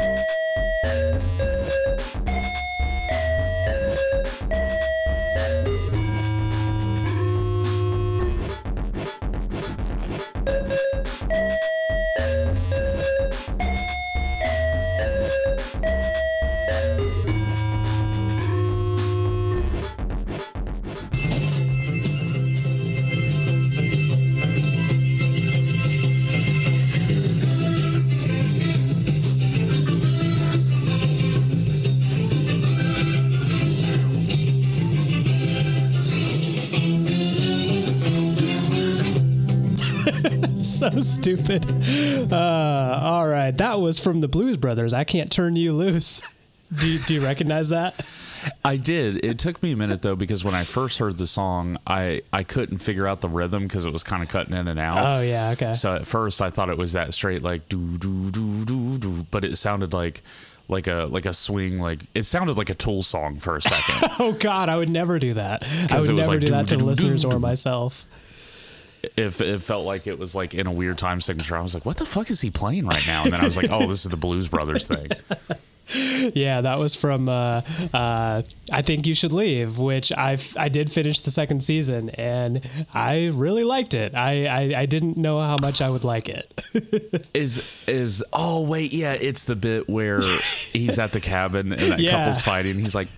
you so stupid. Uh, all right, that was from the Blues Brothers. I can't turn you loose. Do you, do you recognize that? I did. It took me a minute though because when I first heard the song, I I couldn't figure out the rhythm because it was kind of cutting in and out. Oh yeah, okay. So at first I thought it was that straight like do do do do do, but it sounded like like a like a swing like it sounded like a Tool song for a second. oh God, I would never do that. I would never like do that to listeners or myself. If it felt like it was like in a weird time signature, I was like, "What the fuck is he playing right now?" And then I was like, "Oh, this is the Blues Brothers thing." Yeah, that was from uh, uh, I think you should leave, which I I did finish the second season and I really liked it. I, I I didn't know how much I would like it. Is is oh wait yeah, it's the bit where he's at the cabin and that Yeah. couple's fighting. He's like,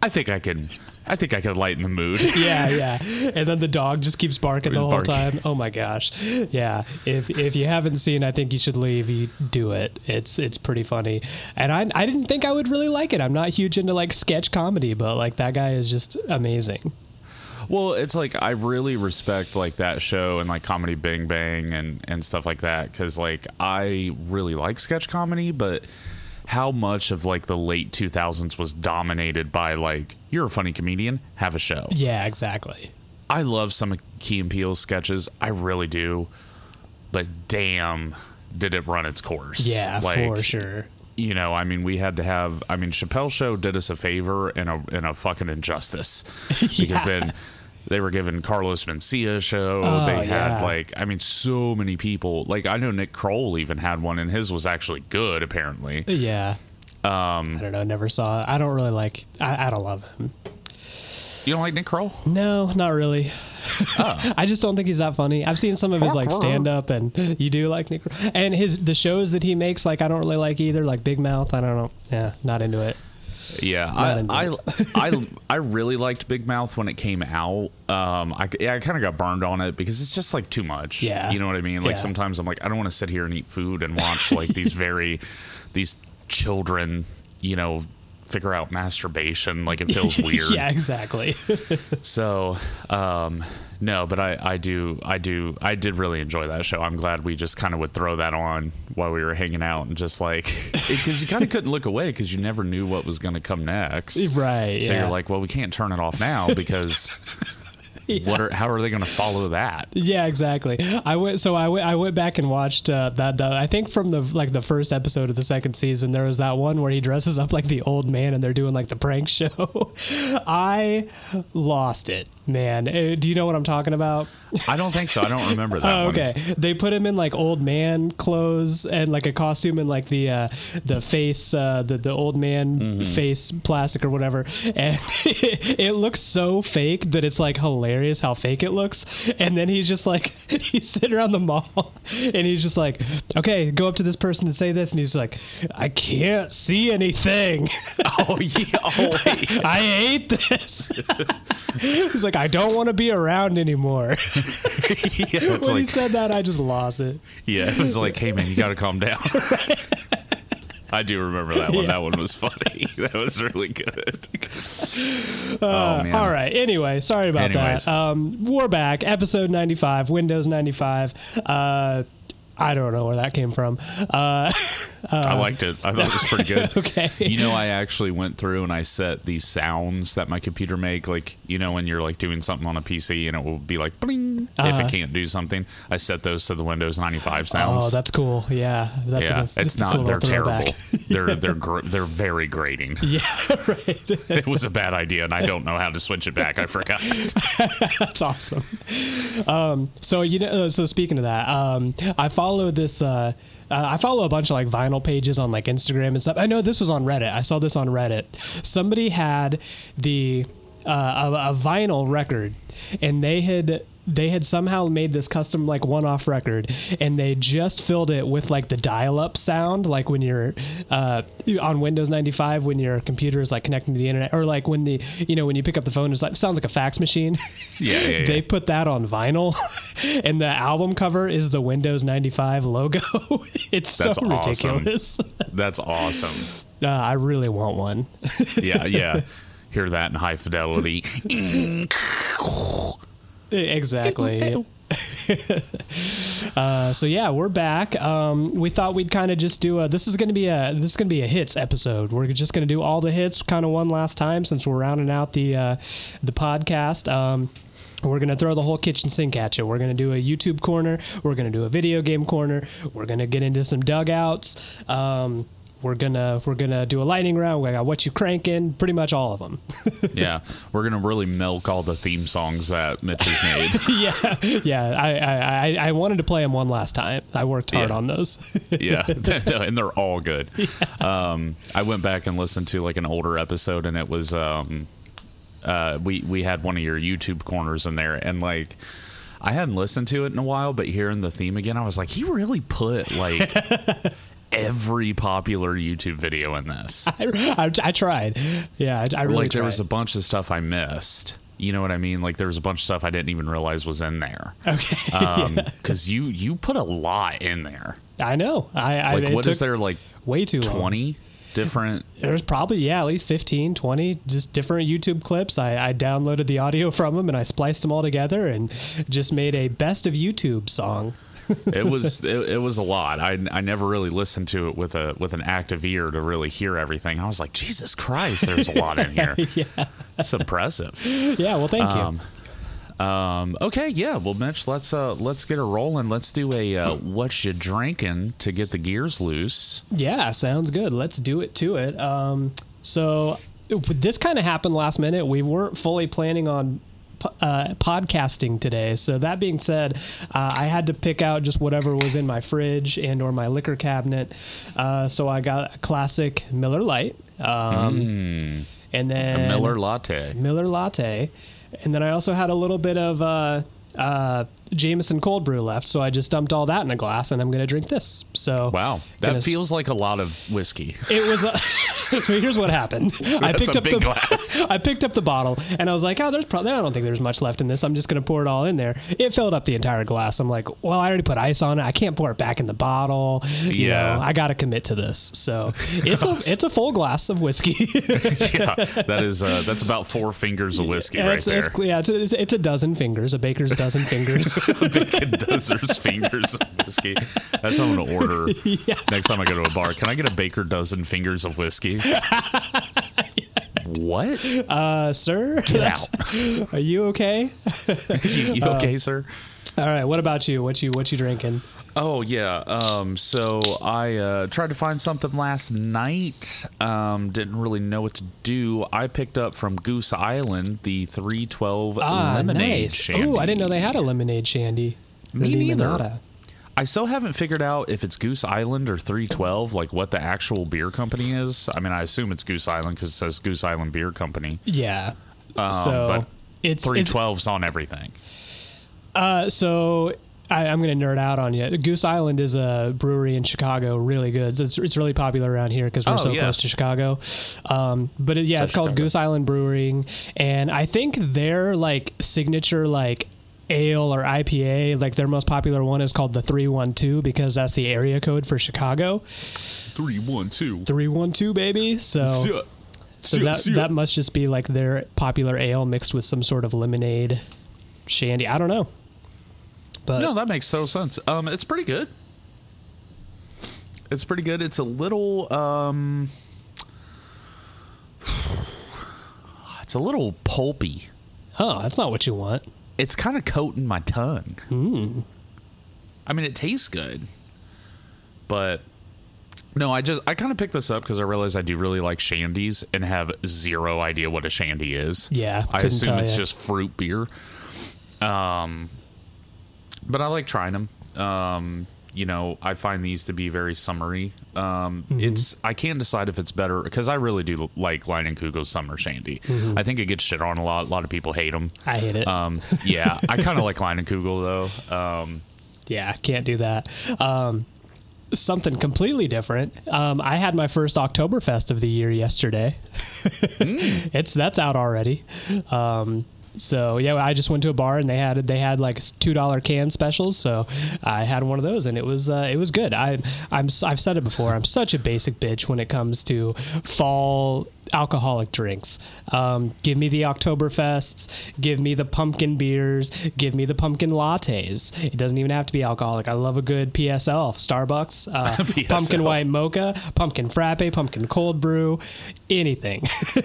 "I think I can, I think I can lighten the mood." yeah, yeah. And then the dog just keeps barking the whole Barking. time. Oh my gosh. Yeah. If if you haven't seen I think you should leave, you do it. It's it's pretty funny. And I I didn't think I would really like it. I'm not huge into like sketch comedy, but like that guy is just amazing. Well, it's like I really respect like that show and like comedy Bing Bang and and stuff like that because like I really like sketch comedy, but how much of like the late 2000s was dominated by like you're a funny comedian, have a show. Yeah, exactly. I love some of Key and Peele's sketches, I really do, but damn, did it run its course? Yeah, like, for sure. You know, I mean, we had to have. I mean, Chappelle Show did us a favor and a and a fucking injustice because Yeah. then they were giving Carlos Mencia a show. Oh, they had yeah. like, I mean, so many people. Like, I know Nick Kroll even had one, and his was actually good, apparently. Yeah. Um I don't know, never saw it. I don't really like I, I don't love him. You don't like Nick Kroll? No, not really. I just don't think he's that funny. I've seen some of his like stand up, and you do like Nick, and his the shows that he makes. Like I don't really like either. Like Big Mouth, I don't know. Yeah, not into it. Yeah, I, I, I, I really liked Big Mouth when it came out. Um, I, yeah, I kind of got burned on it because it's just like too much. Yeah. you know what I mean. Like Yeah. sometimes I'm like, I don't want to sit here and eat food and watch like these very, these children, you know, figure out masturbation. Like it feels weird. yeah, exactly. So, um, no, but I, I do, I do, I did really enjoy that show. I'm glad we just kind of would throw that on while we were hanging out and just like, because you kind of couldn't look away because you never knew what was going to come next. right. So yeah. you're like, well, we can't turn it off now because what are, how are they going to follow that? Yeah, exactly. I went so I went I went back and watched uh, that the I think from the like the first episode of the second season there was that one where he dresses up like the old man and they're doing like the prank show. I lost it, man. Uh, Do you know what I'm talking about? I don't think so. I don't remember that. Oh, one. okay. They put him in like old man clothes and like a costume and like the uh, the face uh, the the old man Mm-hmm. face plastic or whatever, and it, looks so fake that it's like hilarious how fake it looks. And then he's just like he's sitting around the mall and he's just like, okay, go up to this person and say this, and he's like, I can't see anything. Oh yeah. Oh. I hate this. he's like, I don't want to be around anymore. yeah, when he said that, I just lost it. yeah, it was like, hey man, you got to calm down. I do remember that one. Yeah. That one was funny. That was really good. Uh, oh man. All right. Anyway, sorry about Anyways. that. Um, we're back. Episode 95, Windows 95. Uh, I don't know where that came from. Uh, I liked it. I thought it was pretty good. Okay. You know, I actually went through and I set these sounds that my computer make. Like, you know, when you're like doing something on a PC and it will be like bling, if Uh-huh. it can't do something, I set those to the Windows 95 sounds. Oh, that's cool. Yeah, that's yeah, a, it's not. cool they're terrible. they're they're gr- they're very grating. Yeah, right. It was a bad idea, and I don't know how to switch it back. I forgot. That's awesome. Um, so you know, so speaking of that, um, I follow this. Uh, uh, I follow a bunch of like vinyl pages on like Instagram and stuff. I know this was on Reddit. I saw this on Reddit. Somebody had the uh, a, a vinyl record, and they had they had somehow made this custom like one-off record and they just filled it with like the dial-up sound like when you're uh, on windows 95 when your computer is like connecting to the internet or like when the you know when you pick up the phone it's like sounds like a fax machine Yeah, yeah, yeah. they put that on vinyl and the album cover is the windows 95 logo it's That's so awesome. ridiculous That's awesome. uh, i really want one Yeah, yeah. Hear that in high fidelity. exactly uh, so yeah we're back um, we thought we'd kind of just do a this is going to be a this is going to be a hits episode we're just going to do all the hits kind of one last time since we're rounding out the uh, the podcast um, we're going to throw the whole kitchen sink at you. We're going to do a YouTube corner. We're going to do a video game corner. We're going to get into some dugouts. Um, we're gonna we're gonna do a lightning round. We got what you cranking, pretty much all of them. Yeah, we're gonna really milk all the theme songs that Mitch has made. yeah, yeah. I, I, I, I wanted to play them one last time. I worked hard Yeah. on those. yeah, and they're all good. Um, I went back and listened to like an older episode, and it was um, uh, we we had one of your YouTube corners in there, and like. I hadn't listened to it in a while, but hearing the theme again, I was like, he really put like every popular YouTube video in this. I, I, I tried. Yeah, I, I really like there tried. was a bunch of stuff I missed. You know what I mean? Like there was a bunch of stuff I didn't even realize was in there. okay. Um, because you you put a lot in there. I know. I, I Like what is there like Way too twenty different? There's probably yeah, at least 15, 20 just different YouTube clips. I, I downloaded the audio from them and I spliced them all together and just made a best of YouTube song. It was it, it was a lot. I I never really listened to it with a with an active ear to really hear everything. I was like, Jesus Christ, there's a lot in here. yeah. It's impressive. Yeah. Well, thank you. Um, um, okay, yeah. Well, Mitch, let's uh, let's get her rolling. Let's do a uh, what you drinking to get the gears loose. Yeah, sounds good. Let's do it to it. Um, so this kind of happened last minute. We weren't fully planning on uh, podcasting today. So that being said, uh, I had to pick out just whatever was in my fridge and or my liquor cabinet. Uh, so I got a classic Miller Lite, um, and then A Miller latte. Miller latte, and then I also had a little bit of uh, uh, Jameson cold brew left, so I just dumped all that in a glass, and I'm gonna drink this. So Wow, that gonna- feels like a lot of whiskey. It was. A, so here's what happened. I picked up the glass. I picked up the bottle and I was like, oh, there's probably I don't think there's much left in this. I'm just gonna pour it all in there. It filled up the entire glass. I'm like, well, I already put ice on it. I can't pour it back in the bottle. You Yeah. know, I got to commit to this. So it's a it's a full glass of whiskey. yeah, that is uh, that's about four fingers of whiskey right it's, there. it's, yeah, it's, it's a dozen fingers, a baker's dozen fingers. Bacon dozens fingers of whiskey. That's what I'm gonna order next time I go to a bar. Can I get a baker dozen fingers of whiskey? what? Uh, sir, Get out. are you okay? You, you okay, sir? All right. What about you? What you what you drinking? Oh yeah. Um. So I uh, tried to find something last night. Um. Didn't really know what to do. I picked up from Goose Island the 312 Ah, lemonade nice. shandy. Ooh, I didn't know they had a lemonade shandy. Me neither. limonada. I still haven't figured out if it's Goose Island or 312, like what the actual beer company is. I mean, I assume it's Goose Island because it says Goose Island Beer Company. Yeah. Um, so but it's, it's 312's on everything. uh, so I, I'm going to nerd out on you. Goose Island is a brewery in Chicago, really good. It's, it's really popular around here because we're Oh, so yeah. close to Chicago. Um, but it, yeah, So it's called Chicago. Goose Island Brewing, and I think their like signature like ale or IPA, like their most popular one is called the 312 because that's the area code for Chicago. 312. 312 baby. So So that that must just be like their popular ale mixed with some sort of lemonade shandy. I don't know. But No, that makes total sense. Um, it's pretty good. It's pretty good. It's a little um, it's a little pulpy. oh, that's not what you want. it's kind of coating my tongue. Hmm. I mean, it tastes good, but no, I just I kind of picked this up because I realized I do really like shandies and have zero idea what a shandy is. Yeah, I assume it's ya. just fruit beer. Um, but I like trying them. Um, you know, I find these to be very summery. Um, Mm-hmm. it's I can't decide if it's better because I really do like Leinenkugel's summer shandy. Mm-hmm. I think it gets shit on a lot. A lot of people hate them. I hate it. Um, yeah, I kind of like Line and Kugel though. Um, Yeah, can't do that. Um, something completely different. Um, I had my first Oktoberfest of the year yesterday. It's that's out already. Um, so yeah, I just went to a bar and they had they had like two dollar can specials. So I had one of those and it was uh, it was good. I I'm I've said it before. I'm such a basic bitch when it comes to fall alcoholic drinks. Um, give me the Oktoberfests. Give me the pumpkin beers. Give me the pumpkin lattes. It doesn't even have to be alcoholic. I love a good PSL, Starbucks, uh, PSL. pumpkin white mocha, pumpkin frappe, pumpkin cold brew, anything.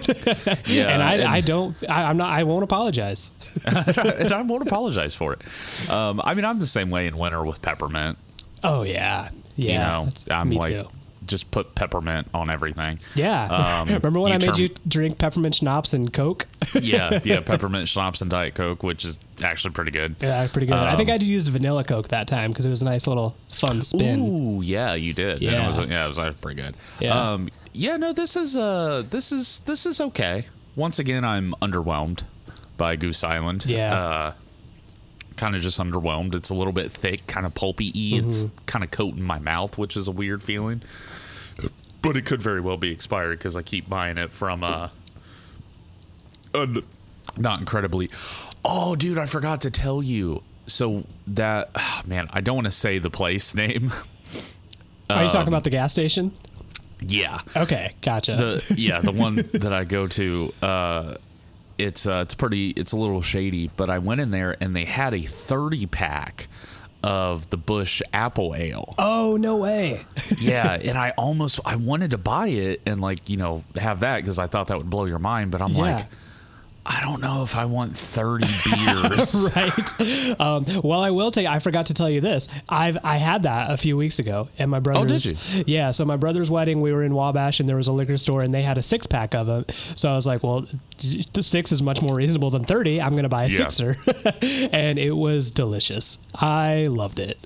yeah, and I, and- I don't, I, I'm not, I won't apologize. and I won't apologize for it. Um, I mean, I'm the same way in winter with peppermint. Oh yeah, yeah. You know, I'm me like too. Just put peppermint on everything. Yeah. Um, Remember when I made you drink peppermint schnapps and Coke? yeah, yeah, peppermint schnapps and diet coke, which is actually pretty good. yeah, pretty good. I think Um, I used vanilla Coke that time because it was a nice little fun spin. Ooh, yeah, you did. And Yeah. it was, yeah, it was pretty good. Yeah. Um, yeah, no, this is uh, this is this is okay. Once again, I'm underwhelmed by Goose Island. Yeah. Uh, kind of just underwhelmed. It's a little bit thick, kind of pulpy. It's Mm-hmm. kind of coating my mouth, which is a weird feeling. But it could very well be expired because I keep buying it from uh, not incredibly. Oh, dude, I forgot to tell you. So that ah, man, I don't want to say the place name. Are you um, talking about the gas station? yeah, Okay, gotcha. the yeah the one that I go to. Uh, it's uh, it's pretty. It's a little shady, but I went in there and they had a thirty pack of the Busch Apple Ale. oh no way. Yeah, and I almost I wanted to buy it and like you know have that because I thought that would blow your mind, but I'm Yeah. like. I don't know if I want 30 beers. right. Um, well, I will tell you. I forgot to tell you this. I've I had that a few weeks ago, and my brother's. Oh, did you? Yeah. So my brother's wedding, we were in Wabash, and there was a liquor store, and they had a six pack of them. So I was like, well, the six is much more reasonable than thirty. I'm gonna buy a Yeah. sixer, and it was delicious. I loved it.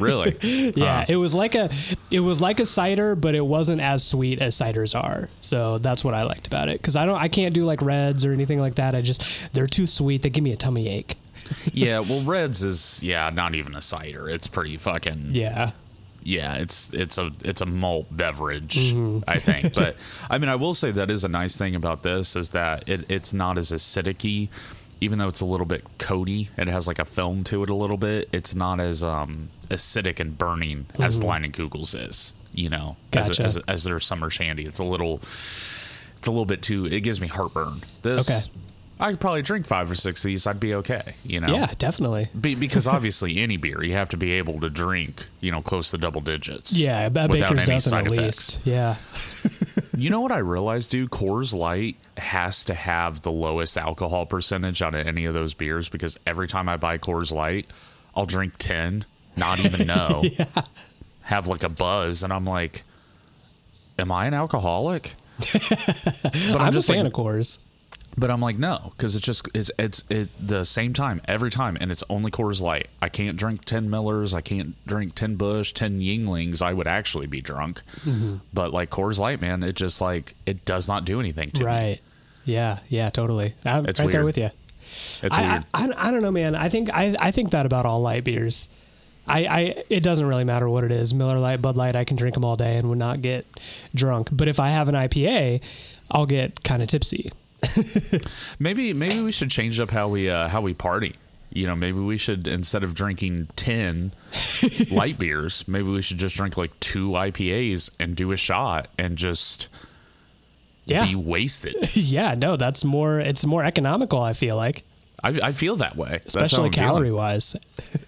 really? yeah, Huh. it was like a it was like a cider, but it wasn't as sweet as ciders are. So that's what I liked about it because I don't I can't do like reds or anything like that. I just they're too sweet. They give me a tummy ache. yeah, well, Reds is yeah, not even a cider. It's pretty fucking Yeah. yeah. It's it's a it's a malt beverage, I think. But I mean, I will say that is a nice thing about this is that it, it's not as acidic even though it's a little bit coaty. It has like a film to it a little bit. It's not as um acidic and burning as Leinenkugel's is. You know, Gotcha. as, as as their summer shandy. It's a little it's a little bit too. It gives me heartburn. This. Okay. I could probably drink five or six of these. I'd be okay, you know. Yeah, definitely. Be, because obviously, any beer you have to be able to drink, you know, close to double digits. Yeah, a without baker's dozen side at effects. least. Yeah. You know what I realized, dude? Coors Light has to have the lowest alcohol percentage out of any of those beers because every time I buy Coors Light, I'll drink ten, not even know, have like a buzz, and I'm like, "Am I an alcoholic?" but I'm, just a fan like, of Coors. But I'm like, no, because it's just it's it's it the same time every time, and it's only Coors Light. I can't drink ten Millers. I can't drink ten Busch, ten Yuenglings. I would actually be drunk. Mm-hmm. But like Coors Light, man, it just like it does not do anything to me. Right. Yeah. Yeah. Totally. I'm It's right there weird. with you. It's I, weird. I, I, I don't know, man. I think I, I think that about all light beers. I, I it doesn't really matter what it is. Miller Lite, Bud Light, I can drink them all day and would not get drunk. But if I have an IPA, I'll get kind of tipsy. maybe maybe we should change up how we uh, how we party. You know, maybe we should instead of drinking ten light beers, maybe we should just drink like two IPAs and do a shot and just Yeah. be wasted. yeah. No, that's more. It's more economical. I feel like, I, I feel that way, especially I'm feeling. calorie wise.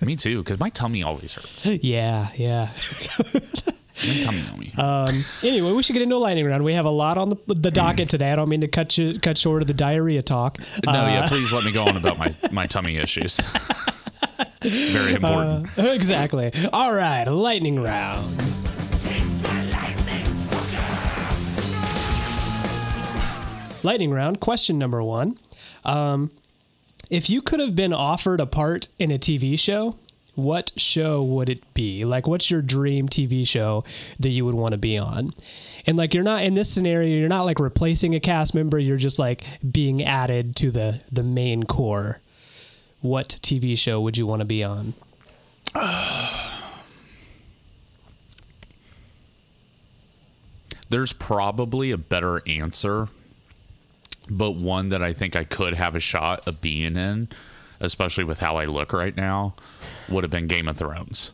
Me too, because my tummy always hurts. yeah. Yeah. Tummy yummy. Um, anyway, we should get into a lightning round. We have a lot on the, the docket today. I don't mean to cut you cut short of the diarrhea talk. no, yeah, Uh, please let me go on about my, my tummy issues. Very important. exactly. All right, lightning round. Lightning round. Question number one. Um, if you could have been offered a part in a TV show, what show would it be? Like, what's your dream TV show that you would want to be on? And like, you're not in this scenario. You're not like replacing a cast member. You're just like being added to the the main core. What TV show would you want to be on? There's probably a better answer, but one that I think I could have a shot of being in, especially with how I look right now, would have been Game of Thrones.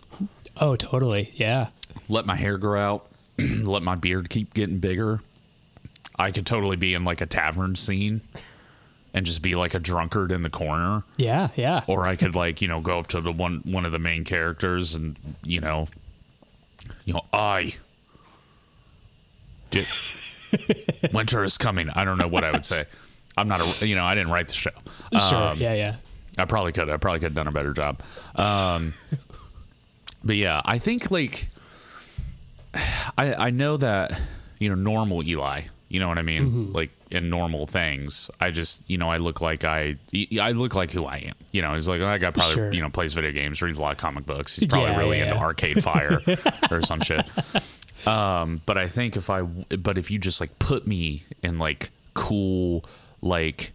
Oh, totally. Yeah. Let my hair grow out, let my beard keep getting bigger. I could totally be in like a tavern scene and just be like a drunkard in the corner. Yeah. Yeah. or I could like you know go up to the one one of the main characters and you know, you know I. Did, winter is coming. I don't know what I would say. I'm not a you know I didn't write the show. Sure. Um, yeah. Yeah. I probably could. I probably could have done a better job. Um, but yeah, I think like I I know that you know normal Eli. You know what I mean? Mm-hmm. Like in normal things, I just you know I look like I I look like who I am. You know, he's like that guy probably Sure. you know plays video games, reads a lot of comic books. He's probably Yeah, really yeah, into. Arcade Fire or some shit. Um, but I think if I but if you just like put me in like cool like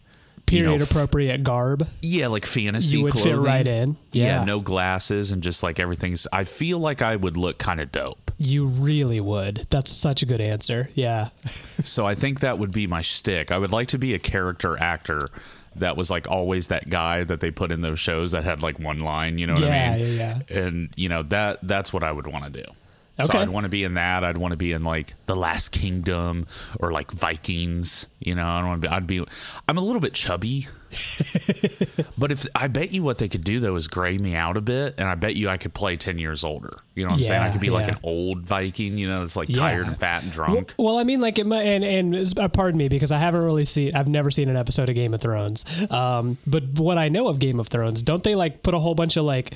you know, Period appropriate garb. yeah, like fantasy. You would fit right in. Yeah. no glasses and just like everything's. I feel like I would look kind of dope. You really would. That's such a good answer. Yeah. So I think that would be my shtick. I would like to be a character actor that was like always that guy that they put in those shows that had like one line. You know what Yeah, I mean? Yeah, yeah, And you know that that's what I would want to do. So I'd want to be in that. I'd want to be in like the Last Kingdom or like Vikings. You know, I don't want to be. I'd be. I'm a little bit chubby. but if I bet you what they could do though is gray me out a bit, and I bet you I could play ten years older. You know what I'm saying? I could be like an old Viking. You know, it's like Yeah. tired and fat and drunk. Well, I mean, like, it might, and and uh, pardon me because I haven't really seen, I've never seen an episode of Game of Thrones. Um, but what I know of Game of Thrones, don't they like put a whole bunch of like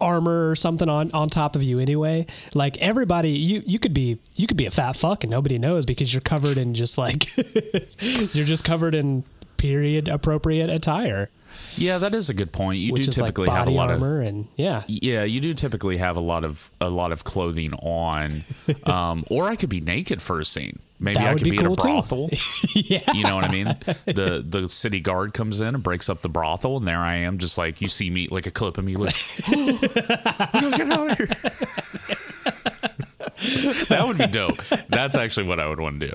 armor or something on on top of you anyway? Like everybody, you you could be you could be a fat fuck and nobody knows because you're covered in just like you're just covered in period appropriate attire, Yeah, that is a good point. You do is like typically have a lot of armor and yeah. yeah, you do typically have a lot of a lot of clothing on, um, or I could be naked for a scene. Maybe That I could be be, cool, in a brothel. yeah. You know what I mean? The the city guard comes in and breaks up the brothel, and there I am, just like you see me, like a clip of me, like, gotta get out of here. that would be dope. That's actually what I would want to do.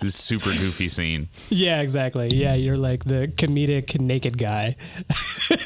This super goofy scene. Yeah, exactly. Yeah, you're like the comedic naked guy.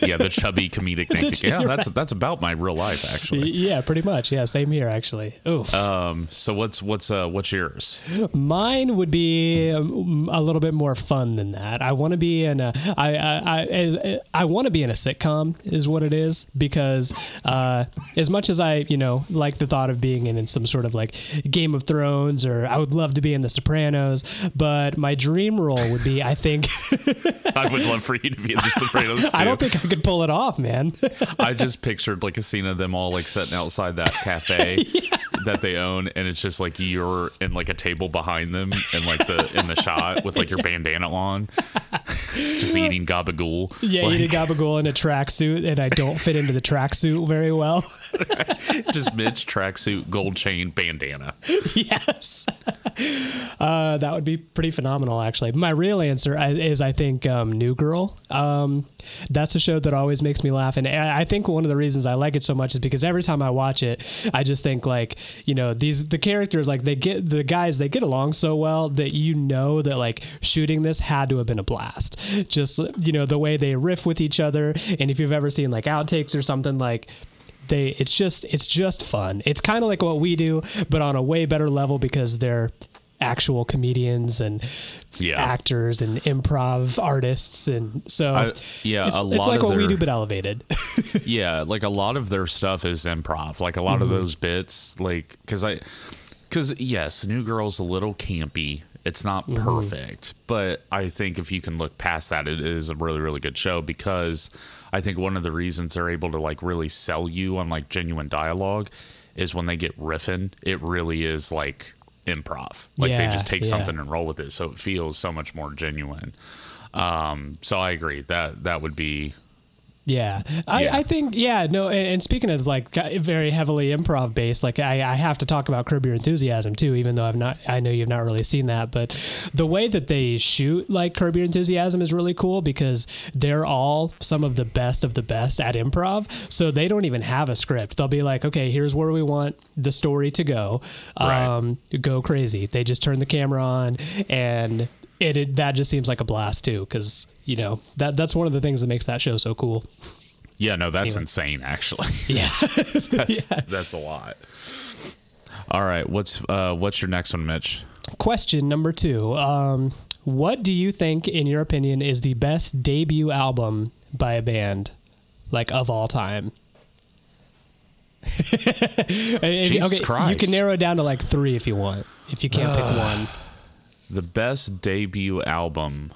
Yeah, the chubby comedic naked. Guy. Yeah, that's that's about my real life actually. Yeah, pretty much. Yeah, same here actually. Oof. Um, so what's what's uh what's yours? Mine would be um, a little bit more fun than that. I want to be in a I I I, I want to be in a sitcom is what it is because uh, as much as I you know like the thought of being in, in some sort of like Game of Thrones or I would love to be in The Sopranos, but my dream role would be I think I would love for you to be in the Sopranos. Too. I don't think I could pull it off, man. I just pictured like a scene of them all like sitting outside that cafe that they own, and it's just like you're in like a table behind them, and like the in the shot with like your bandana on, just eating gabagool. yeah, like, eating gabagool in a tracksuit, and I don't fit into the tracksuit very well. just Mitch tracksuit, gold chain, bandana. yes. Uh, that would be pretty phenomenal, actually. My real answer is, I think, um, New Girl. Um, that's a show that always makes me laugh, and I I think one of the reasons I like it so much is because every time I watch it, I just think like, you know, these the characters like they get the guys they get along so well that you know that like shooting this had to have been a blast. Just you know the way they riff with each other, and if you've ever seen like outtakes or something like they it's just it's just fun it's kind of like what we do but on a way better level because they're actual comedians and Yeah. actors and improv artists and so I- yeah, it's, it's like what we do but elevated yeah like a lot of their stuff is improv like a lot Mm-hmm. of those bits like because i Because yes, New Girl's a little campy. It's not Mm-hmm. perfect, but I think if you can look past that, it is a really, really good show. Because I think one of the reasons they're able to like really sell you on like genuine dialogue is when they get riffing, it really is like improv. Like they just take yeah. something and roll with it, so it feels so much more genuine. Um, so I agree that that would be Yeah. I, Yeah. I think, yeah, no, and, and speaking of like very heavily improv based, like I, I have to talk about Curb Your Enthusiasm too, even though I've not, I know you've not really seen that, but the way that they shoot like Curb Your Enthusiasm is really cool because they're all some of the best of the best at improv. So they don't even have a script. They'll be like, okay, here's where we want the story to go. Right. Um, go crazy. They just turn the camera on and it, it that just seems like a blast too. Cause you know, that, that's one of the things that makes that show so cool. yeah, no, that's Anyway. insane. Actually, Yeah. that's that's a lot. All right, what's uh, what's your next one, Mitch? Question number two. Um, what do you think, in your opinion, is the best debut album by a band, like of all time? Jesus okay, you can narrow it down to like three if you want. If you can't pick one, The best debut album.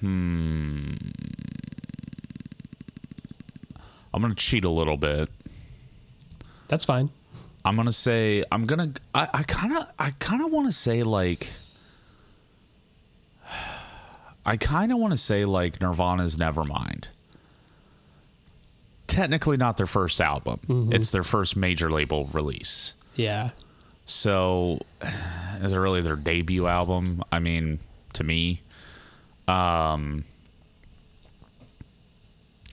Hmm. I'm gonna cheat a little bit. that's fine. I'm gonna say I'm gonna. I I kind of I kind of want to say like. I kind of want to say like Nirvana's Nevermind. Technically, not their first album. It's their first major label release. Yeah. So, is it really their debut album? I mean, to me, um,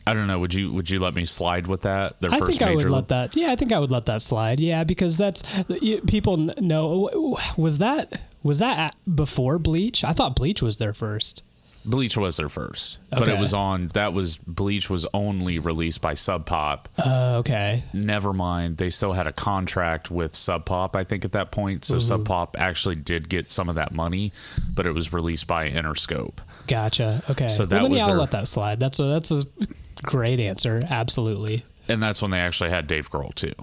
I don't know. Would you would you let me slide with that? Their I first think I would let that. Yeah, I think I would let that slide. Yeah, because that's people know. Was that was that before Bleach? I thought Bleach was their first. Bleach was their first, but it was on. That was Bleach was only released by Sub Pop. Uh, okay. Nevermind, they still had a contract with Sub Pop. I think at that point, so Mm-hmm. Sub Pop actually did get some of that money, but it was released by Interscope. Gotcha. Okay. So that well, then was yeah, their- I'll let that slide. That's a that's a great answer. Absolutely. And that's when they actually had Dave Grohl too,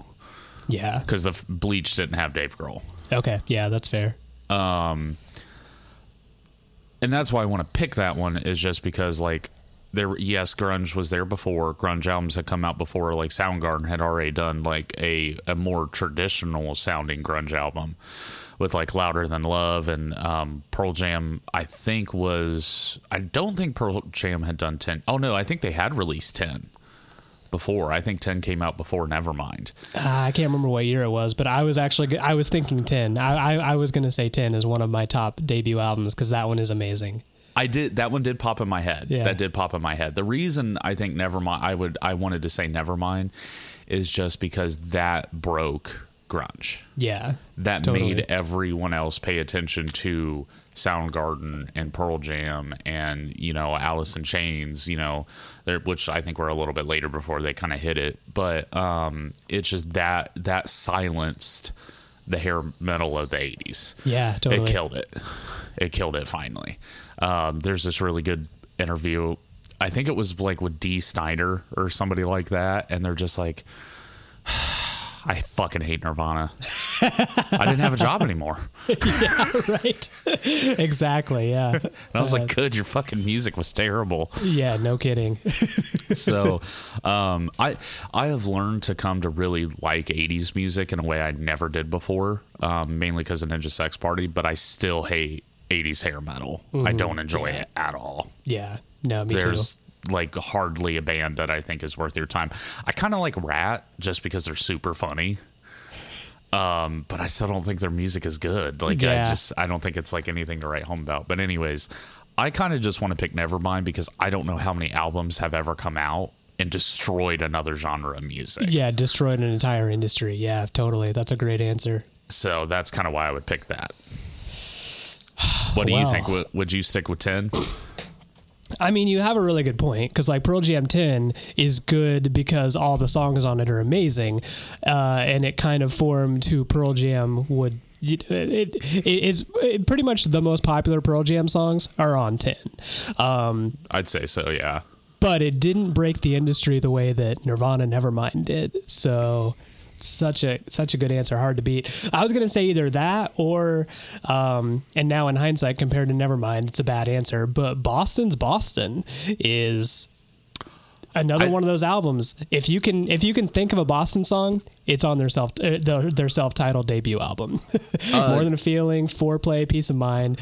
Yeah. because the f- Bleach didn't have Dave Grohl. Okay. Yeah, that's fair. And that's why I want to pick that one is just because like there yes grunge was there before. Grunge albums had come out before like Soundgarden had already done like a a more traditional sounding grunge album with like louder than love and um, Pearl Jam I think was I don't think Pearl Jam had done 10 oh no I think they had released 10 before I think 10 came out before Nevermind Uh, I can't remember what year it was, but I was actually I was thinking ten. I I, I was gonna say ten is one of my top debut albums because that one is amazing. I did that one did pop in my head. Yeah. That did pop in my head. The reason I think Nevermind I would I wanted to say Nevermind is just because that broke grunge. Yeah. That Totally. made everyone else pay attention to Soundgarden and Pearl Jam and you know Alice in Chains, you know, which I think were a little bit later before they kind of hit it. But um, it's just that that silenced the hair metal of the '80s Yeah. Totally. it killed it. It killed it finally. Um, there's this really good interview. I think it was like with Dee Snider or somebody like that, and they're just like, "I fucking hate Nirvana. I didn't have a job anymore." right. exactly. Yeah. And I was like, "Good, your fucking music was terrible." Yeah. No kidding. so um, I I have learned to come to really like 80s music in a way I never did before, um, mainly because of Ninja Sex Party. But I still hate 80s hair metal. I don't enjoy it at all. yeah. No. Me There's like hardly a band that I think is worth your time. I kind of like Ratt just because they're super funny. Um, but I still don't think their music is good. Like Yeah. I just I don't think it's like anything to write home about. But anyways, I kind of just want to pick Nevermind because I don't know how many albums have ever come out and destroyed another genre of music. Yeah. Destroyed an entire industry. Yeah. Totally. That's a great answer. So that's kind of why I would pick that. What do you think? Would, would you stick with 10? I mean, you have a really good point because like Pearl Jam 10 is good because all the songs on it are amazing, uh, and it kind of formed who Pearl Jam would. It, it, it's it, pretty much the most popular Pearl Jam songs are on 10. Um, I'd say so, yeah. but it didn't break the industry the way that Nirvana Nevermind did. So such a such a good answer, hard to beat. I was gonna say either that or, um, and now in hindsight, compared to Nevermind, it's a bad answer. But Boston's Boston is another I- one of those albums. If you can if you can think of a Boston song, it's on their self uh, their, their self titled debut album. More than a feeling, foreplay, peace of mind,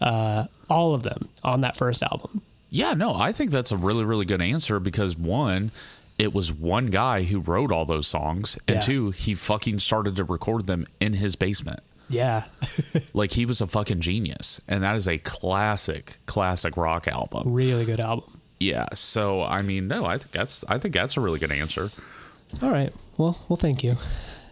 uh, all of them on that first album. Yeah, no, I think that's a really, really good answer because one, it was one guy who wrote all those songs, and Yeah. two, he fucking started to record them in his basement. Yeah, Like he was a fucking genius, and that is a classic, classic rock album. really good album. Yeah, so I mean, no, I think that's I think that's a really good answer. All right. Well, well, thank you.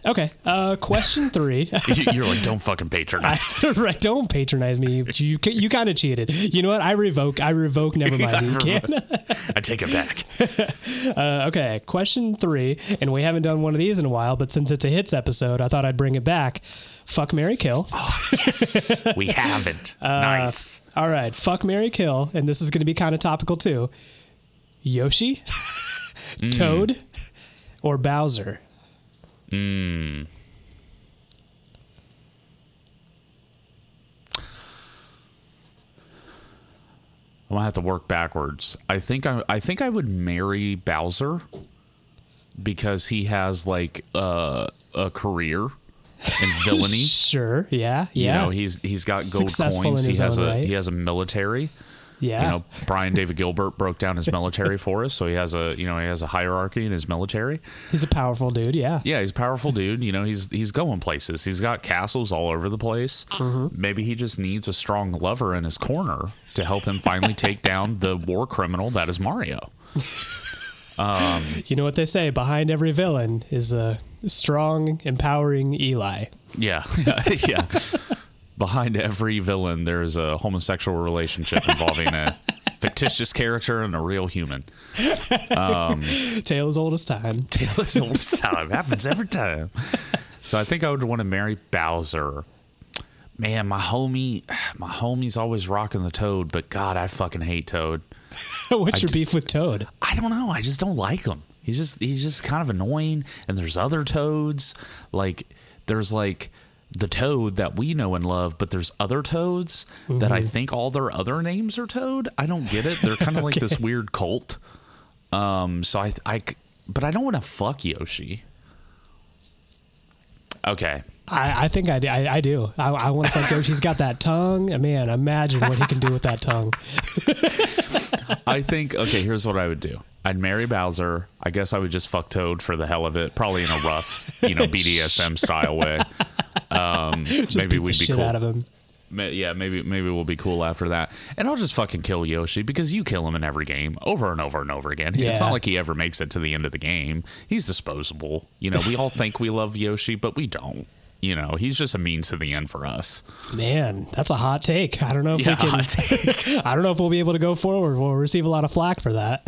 Okay. Uh, question three. You- You're like, don't fucking patronize. right. Don't patronize me. You you, you kind of cheated. You know what? I revoke. I revoke. Never mind. You can't. I take it back. Uh, okay. Question three, and we haven't done one of these in a while, but since it's a hits episode, I thought I'd bring it back. Fuck Mary Kill. Yes. We haven't. Uh, nice. All right. Fuck Mary Kill, and this is going to be kind of topical too. Yoshi, Toad, or Bowser. I'm gonna have to work backwards. I think I I think I would marry Bowser because he has like uh, a career in villainy. Sure. Yeah. Yeah. You know, he's he's got gold Successful coins. in He has a right. he has a military. Yeah. You know, Brian David Gilbert broke down his military for us, so he has a you know he has a hierarchy in his military. He's a powerful dude. Yeah. Yeah, he's a powerful dude. You know, he's he's going places. He's got castles all over the place. Mm-hmm. Maybe he just needs a strong lover in his corner to help him finally take down the war criminal that is Mario. You know what they say? Behind every villain is a strong, empowering Eli. Yeah, yeah. Behind every villain, there is a homosexual relationship involving a fictitious character and a real human. Um, Tale as old as time. Tale as old as time. Happens every time. So I think I would want to marry Bowser. Man, my homie, my homie's always rocking the Toad, but God, I fucking hate Toad. What's your d- beef with Toad? I don't know. I just don't like him. He's just he's just kind of annoying. And there's other toads. Like there's like the toad that we know and love, but there's other toads that I think all their other names are Toad. I don't get it. They're kind of like this weird cult. Um. So I, I, but I don't want to fuck Yoshi. Okay. I, I think I, do- I, I do. I, I want to fuck Yoshi. He's got that tongue. Man, imagine what he can do with that tongue. I think okay. Here's what I would do. I'd marry Bowser. I guess I would just fuck Toad for the hell of it, probably in a rough, you know, BDSM style way. Um, maybe we'd be cool. out of him. Yeah, maybe maybe we'll be cool after that. And I'll just fucking kill Yoshi because you kill him in every game over and over and over again. It's not like he ever makes it to the end of the game. He's disposable. You know, we all think we love Yoshi, but we don't. You know, he's just a means to the end for us. Man, that's a hot take. I don't know if Yeah, we can. I don't know if we'll be able to go forward. We'll receive a lot of flack for that.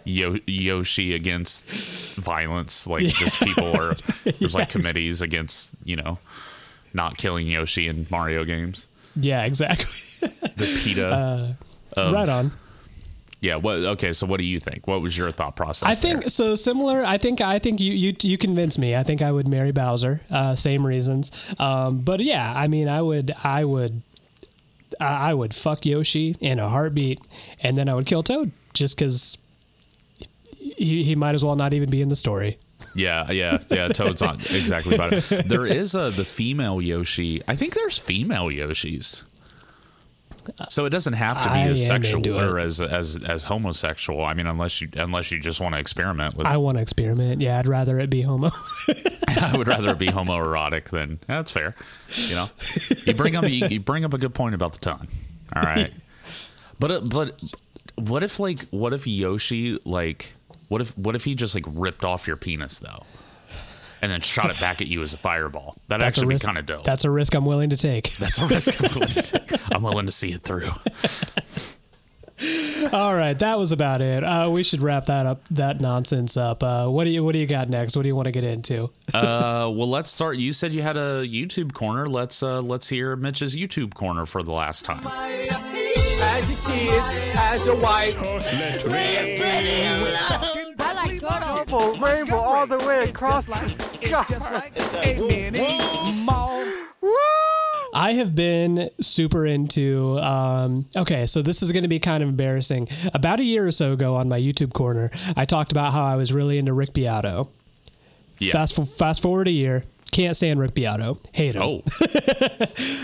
Yo- Yoshi against violence. Like just people are there's like committees against, you know, not killing Yoshi in Mario games. Yeah, exactly. The PETA. Uh, of- right on. Yeah, what okay, so what do you think? What was your thought process? I think there? so. Similar. I think. I think you you you convinced me. I think I would marry Bowser. Uh, same reasons. Um, but yeah, I mean, I would. I would. I I would fuck Yoshi in a heartbeat, and then I would kill Toad just because he, he might as well not even be in the story. Yeah, yeah, yeah. Toad's not exactly about it. There is a the female Yoshi. I think there's female Yoshis. So it doesn't have to be I as sexual or as as as homosexual. I mean, unless you unless you just want to experiment with. I want to experiment. Yeah, I'd rather it be homo. I would rather it be homoerotic than that's fair. You know, you bring up you, you bring up a good point about the tongue. All right, but uh, but what if like what if Yoshi like what if what if he just like ripped off your penis though, and then shot it back at you as a fireball? That'd That's a actually be risk. kind of dope. That's a risk I'm willing to take. That's a risk I'm willing to take. I'm willing to see it through. All right, that was about it. Uh, we should wrap that up. That nonsense up. Uh, what do you What do you got next? What do you want to get into? Uh, well, let's start. You said you had a YouTube corner. Let's uh, let's hear Mitch's YouTube corner for the last time. As a kid, as a wife. I like. Rainbow, rainbow all the way across the sky. I have been super into. Um, okay, so this is going to be kind of embarrassing. About a year or so ago on my YouTube corner, I talked about how I was really into Rick Beato. Yeah. Fast fast forward a year, can't stand Rick Beato. Hate him. Oh.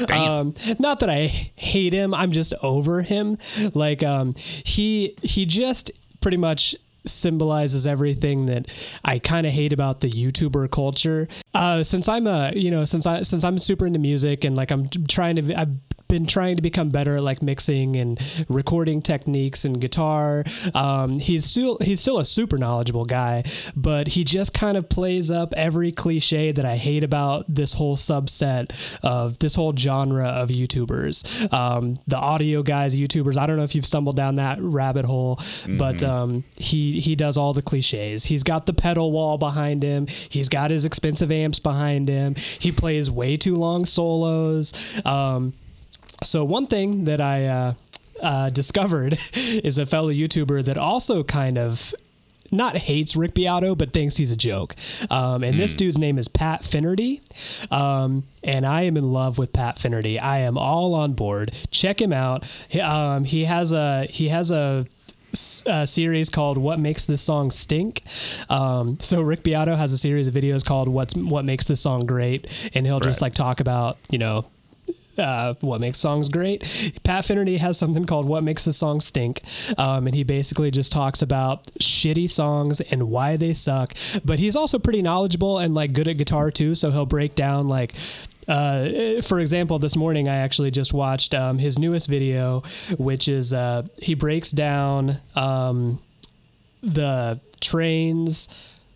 Damn. Um, not that I hate him, I'm just over him. Like um, he he just pretty much symbolizes everything that I kind of hate about the YouTuber culture. Uh, since I'm a you know since I since I'm super into music and like I'm trying to I've been trying to become better at like mixing and recording techniques and guitar. Um, he's still he's still a super knowledgeable guy, but he just kind of plays up every cliche that I hate about this whole subset of this whole genre of YouTubers. Um, the audio guys, YouTubers. I don't know if you've stumbled down that rabbit hole, but um, he he does all the cliches. He's got the pedal wall behind him. He's got his expensive amps behind him. He plays way too long solos. Um, so one thing that I uh, uh, discovered is a fellow YouTuber that also kind of not hates Rick Beato, but thinks he's a joke. Um, and this dude's name is Pat Finnerty. Um, and I am in love with Pat Finnerty. I am all on board. Check him out. He, um, he has a he has a series called "What Makes This Song Stink." Um, so Rick Beato has a series of videos called "What's What Makes This Song Great," and he'll just like talk about you know uh, what makes songs great. Pat Finnerty has something called "What Makes a Song Stink," um, and he basically just talks about shitty songs and why they suck. But he's also pretty knowledgeable and like good at guitar too, so he'll break down like. Uh, for example, this morning I actually just watched um, his newest video, which is uh, he breaks down um, the trains.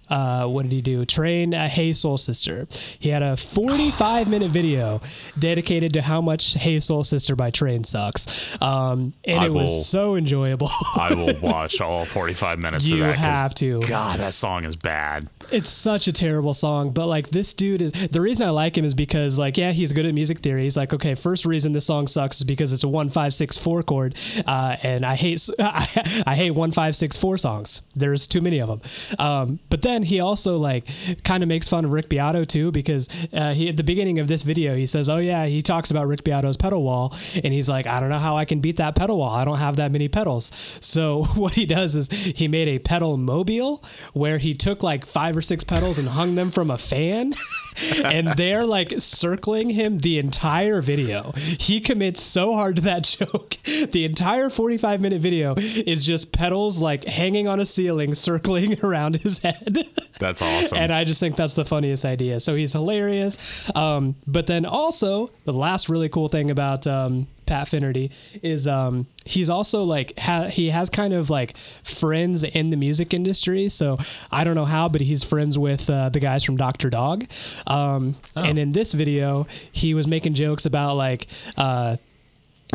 Uh, what did he do? Train a Hey Soul Sister. He had a 45 minute video dedicated to how much Hey Soul Sister by Train sucks. Um, and I it was so enjoyable. I will watch all 45 minutes You of that. 'cause, have to. God, that song is bad. it's such a terrible song, but like this dude is the reason I like him is because like yeah he's good at music theory. He's like okay first reason this song sucks is because it's a one five six four chord, uh, and I hate I, I hate one five six four songs. There's too many of them. Um, but then he also like kind of makes fun of Rick Beato too because uh, he at the beginning of this video he says oh yeah he talks about Rick Beato's pedal wall and he's like I don't know how I can beat that pedal wall. I don't have that many pedals. So what he does is he made a pedal mobile where he took like five or six pedals and hung them from a fan. and they're like circling him the entire video. He commits so hard to that joke. The entire 45 minute video is just pedals like hanging on a ceiling circling around his head. That's awesome. And I just think that's the funniest idea. So he's hilarious. Um, but then also, the last really cool thing about um, Pat Finnerty is um, he's also like, ha- he has kind of like friends in the music industry. So I don't know how, but he's friends with uh, the guys from Dr. Dog. Um, And in this video, he was making jokes about like, uh,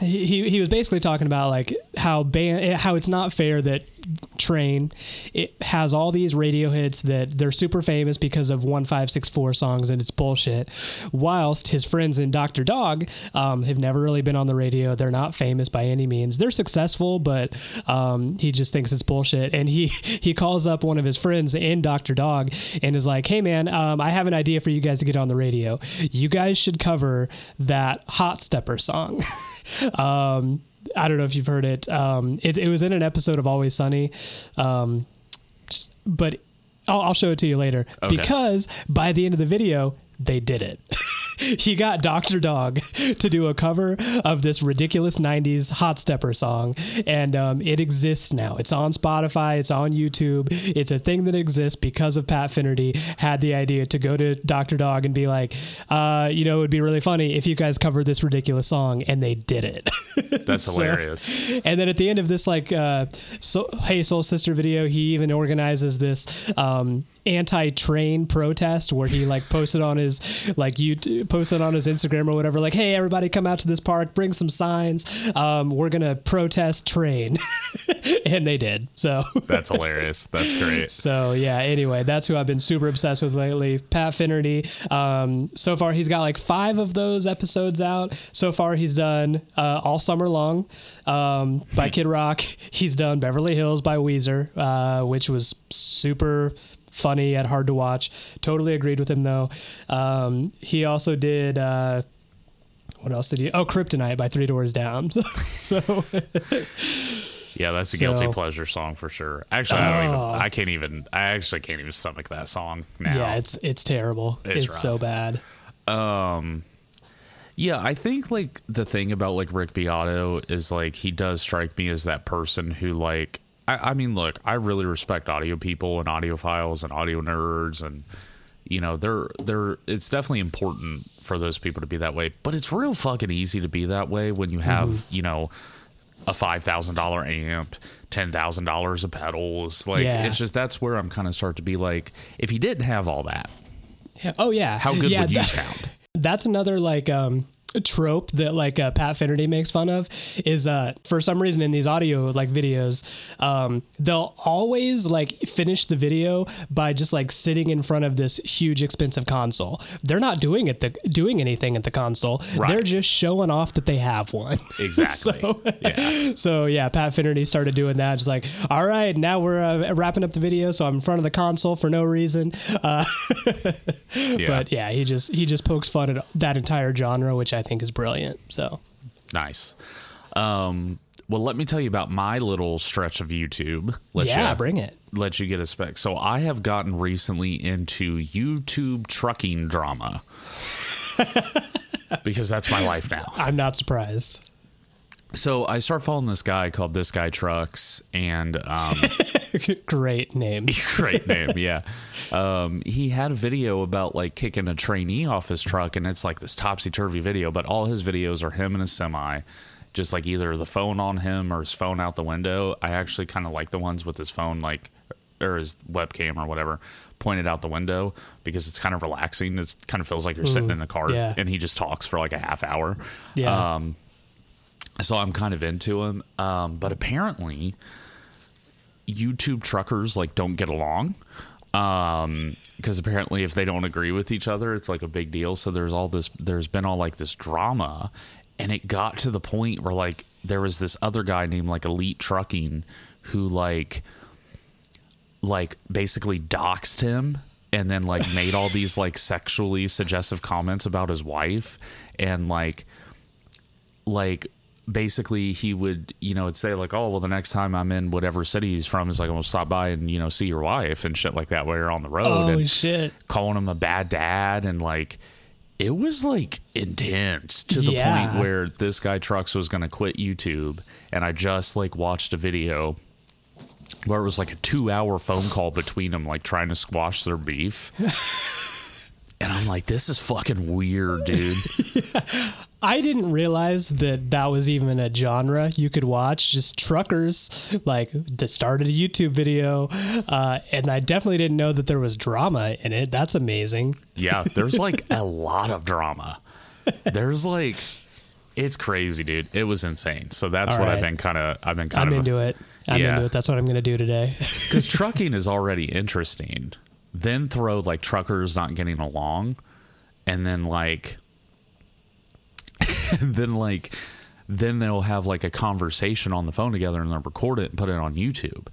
he, he he was basically talking about like how band how it's not fair that train it has all these radio hits that they're super famous because of 1564 songs and it's bullshit. Whilst his friends in dr dog um, have never really been on the radio. They're not famous by any means. They're successful but um, he just thinks it's bullshit. And he he calls up one of his friends in dr dog and is like hey man um, i have an idea for you guys to get on the radio. You guys should cover that hot stepper song. Um, I don't know if you've heard it. Um, it. It was in an episode of Always Sunny, um, just, but I'll, I'll show it to you later Okay. because by the end of the video, they did it. he got Dr. Dog to do a cover of this ridiculous 90s hot stepper song, and um, it exists now. It's on Spotify, it's on YouTube. It's a thing that exists because of Pat Finnerty had the idea to go to Dr. Dog and be like, uh, you know, it would be really funny if you guys covered this ridiculous song, and they did it. That's So- hilarious. and then at the end of this, like, uh, so, Hey Soul Sister video, he even organizes this um, anti-train protest where he like posted on his like YouTube posted on his Instagram or whatever, like, "Hey, everybody, come out to this park, bring some signs. Um, we're gonna protest train," and they did. So That's hilarious. That's great. So yeah. Anyway, that's who I've been super obsessed with lately. Pat Finnerty. Um, so far, he's got like five of those episodes out. So far, he's done uh, all summer long um, by Kid Rock. He's done Beverly Hills by Weezer, uh, which was super funny and hard to watch. Totally agreed with him though. Um, he also did. Uh, what else did he? Oh, Kryptonite by Three Doors Down. so Yeah, that's a So- guilty pleasure song for sure. Actually, I don't Oh. even. I can't even. I actually can't even stomach that song now. yeah, it's it's terrible. It's It's, so bad. Yeah, I think like the thing about like Rick Beato is like he does strike me as that person who like I, I mean look, I really respect audio people and audiophiles and audio nerds and you know, they're they're it's definitely important for those people to be that way. But it's real fucking easy to be that way when you have, Mm-hmm. you know, a five thousand dollar amp, ten thousand dollars of pedals. Like Yeah. it's just that's where I'm kind of start to be like, if you didn't have all that, Oh yeah. how good yeah, would you that- sound? That's another like um trope that like uh, Pat Finnerty makes fun of is uh for some reason in these audio like videos um they'll always like finish the video by just like sitting in front of this huge expensive console. They're not doing it the doing anything at the console. Right. They're just showing off that they have one. Exactly. so, yeah. so yeah, Pat Finnerty started doing that. Just like, all right, now we're uh, wrapping up the video, so I'm in front of the console for no reason. Uh, Yeah. but yeah, he just he just pokes fun at that entire genre, which I think is brilliant. So Nice. Um, well, let me tell you about my little stretch of YouTube. Let yeah, you, bring it. Let you get a spec. So I have gotten recently into YouTube trucking drama because that's my life now. I'm not surprised. So I start following this guy called This Guy Trucks, and um, Great name. great name, yeah. Um, he had a video about like kicking a trainee off his truck, and it's like this topsy turvy video, but all his videos are him in a semi, just like either the phone on him or his phone out the window. I actually kind of like the ones with his phone, like, or his webcam or whatever, pointed out the window because it's kind of relaxing. It kind of feels like you're sitting in the car, yeah. and he just talks for like a half hour. Yeah. Um, so I'm kind of into him. Um, but apparently, YouTube truckers like don't get along. Um, because apparently, if they don't agree with each other, it's like a big deal. So there's all this. There's been all like this drama, and it got to the point where like there was this other guy named like Elite Trucking who like like basically doxed him and then like made all these like sexually suggestive comments about his wife and like like basically he would you know would say like oh well the next time i'm in whatever city he's from is like i'm gonna stop by and you know see your wife and shit like that while you're on the road Oh and shit. calling him a bad dad and like it was like intense to the Yeah. point where this guy trucks was gonna quit youtube and i just like watched a video where it was like a two hour phone call between them like trying to squash their beef and i'm like this is fucking weird dude I didn't realize that that was even a genre you could watch. Just truckers like that started a YouTube video, uh, and I definitely didn't know that there was drama in it. That's amazing. Yeah, there's like a lot of drama. There's like it's crazy, dude. It was insane. So that's All what I've been kind of I've been kind I'm of into it. I'm Yeah. into it. That's what I'm gonna do today. cuz trucking is already interesting. Then throw like truckers not getting along and then like then like then they'll have like a conversation on the phone together and they'll record it and put it on YouTube.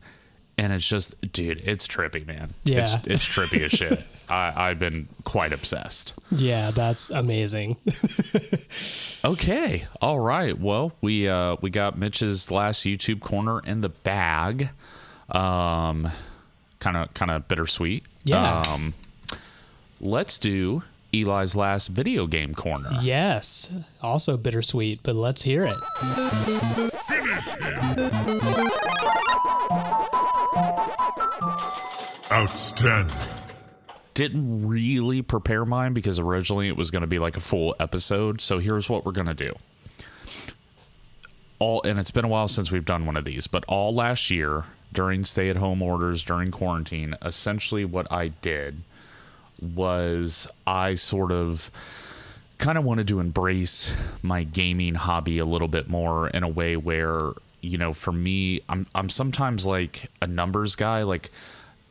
And it's just, dude, it's trippy, man. Yeah. It's, it's trippy as shit. I, I've been quite obsessed. yeah, that's amazing. Okay. All right. Well, we uh we got Mitch's last YouTube corner in the bag. Um kind of kind of bittersweet. Yeah. Um let's do Eli's last video game corner. yes, also bittersweet, but let's hear it. Outstanding. Didn't really prepare mine because originally it was going to be like a full episode. So here's what we're going to do. All and it's been a while since we've done one of these, but all last year during stay-at-home orders during quarantine, essentially what I did was I sort of kind of wanted to embrace my gaming hobby a little bit more in a way where you know for me i'm i'm sometimes like a numbers guy like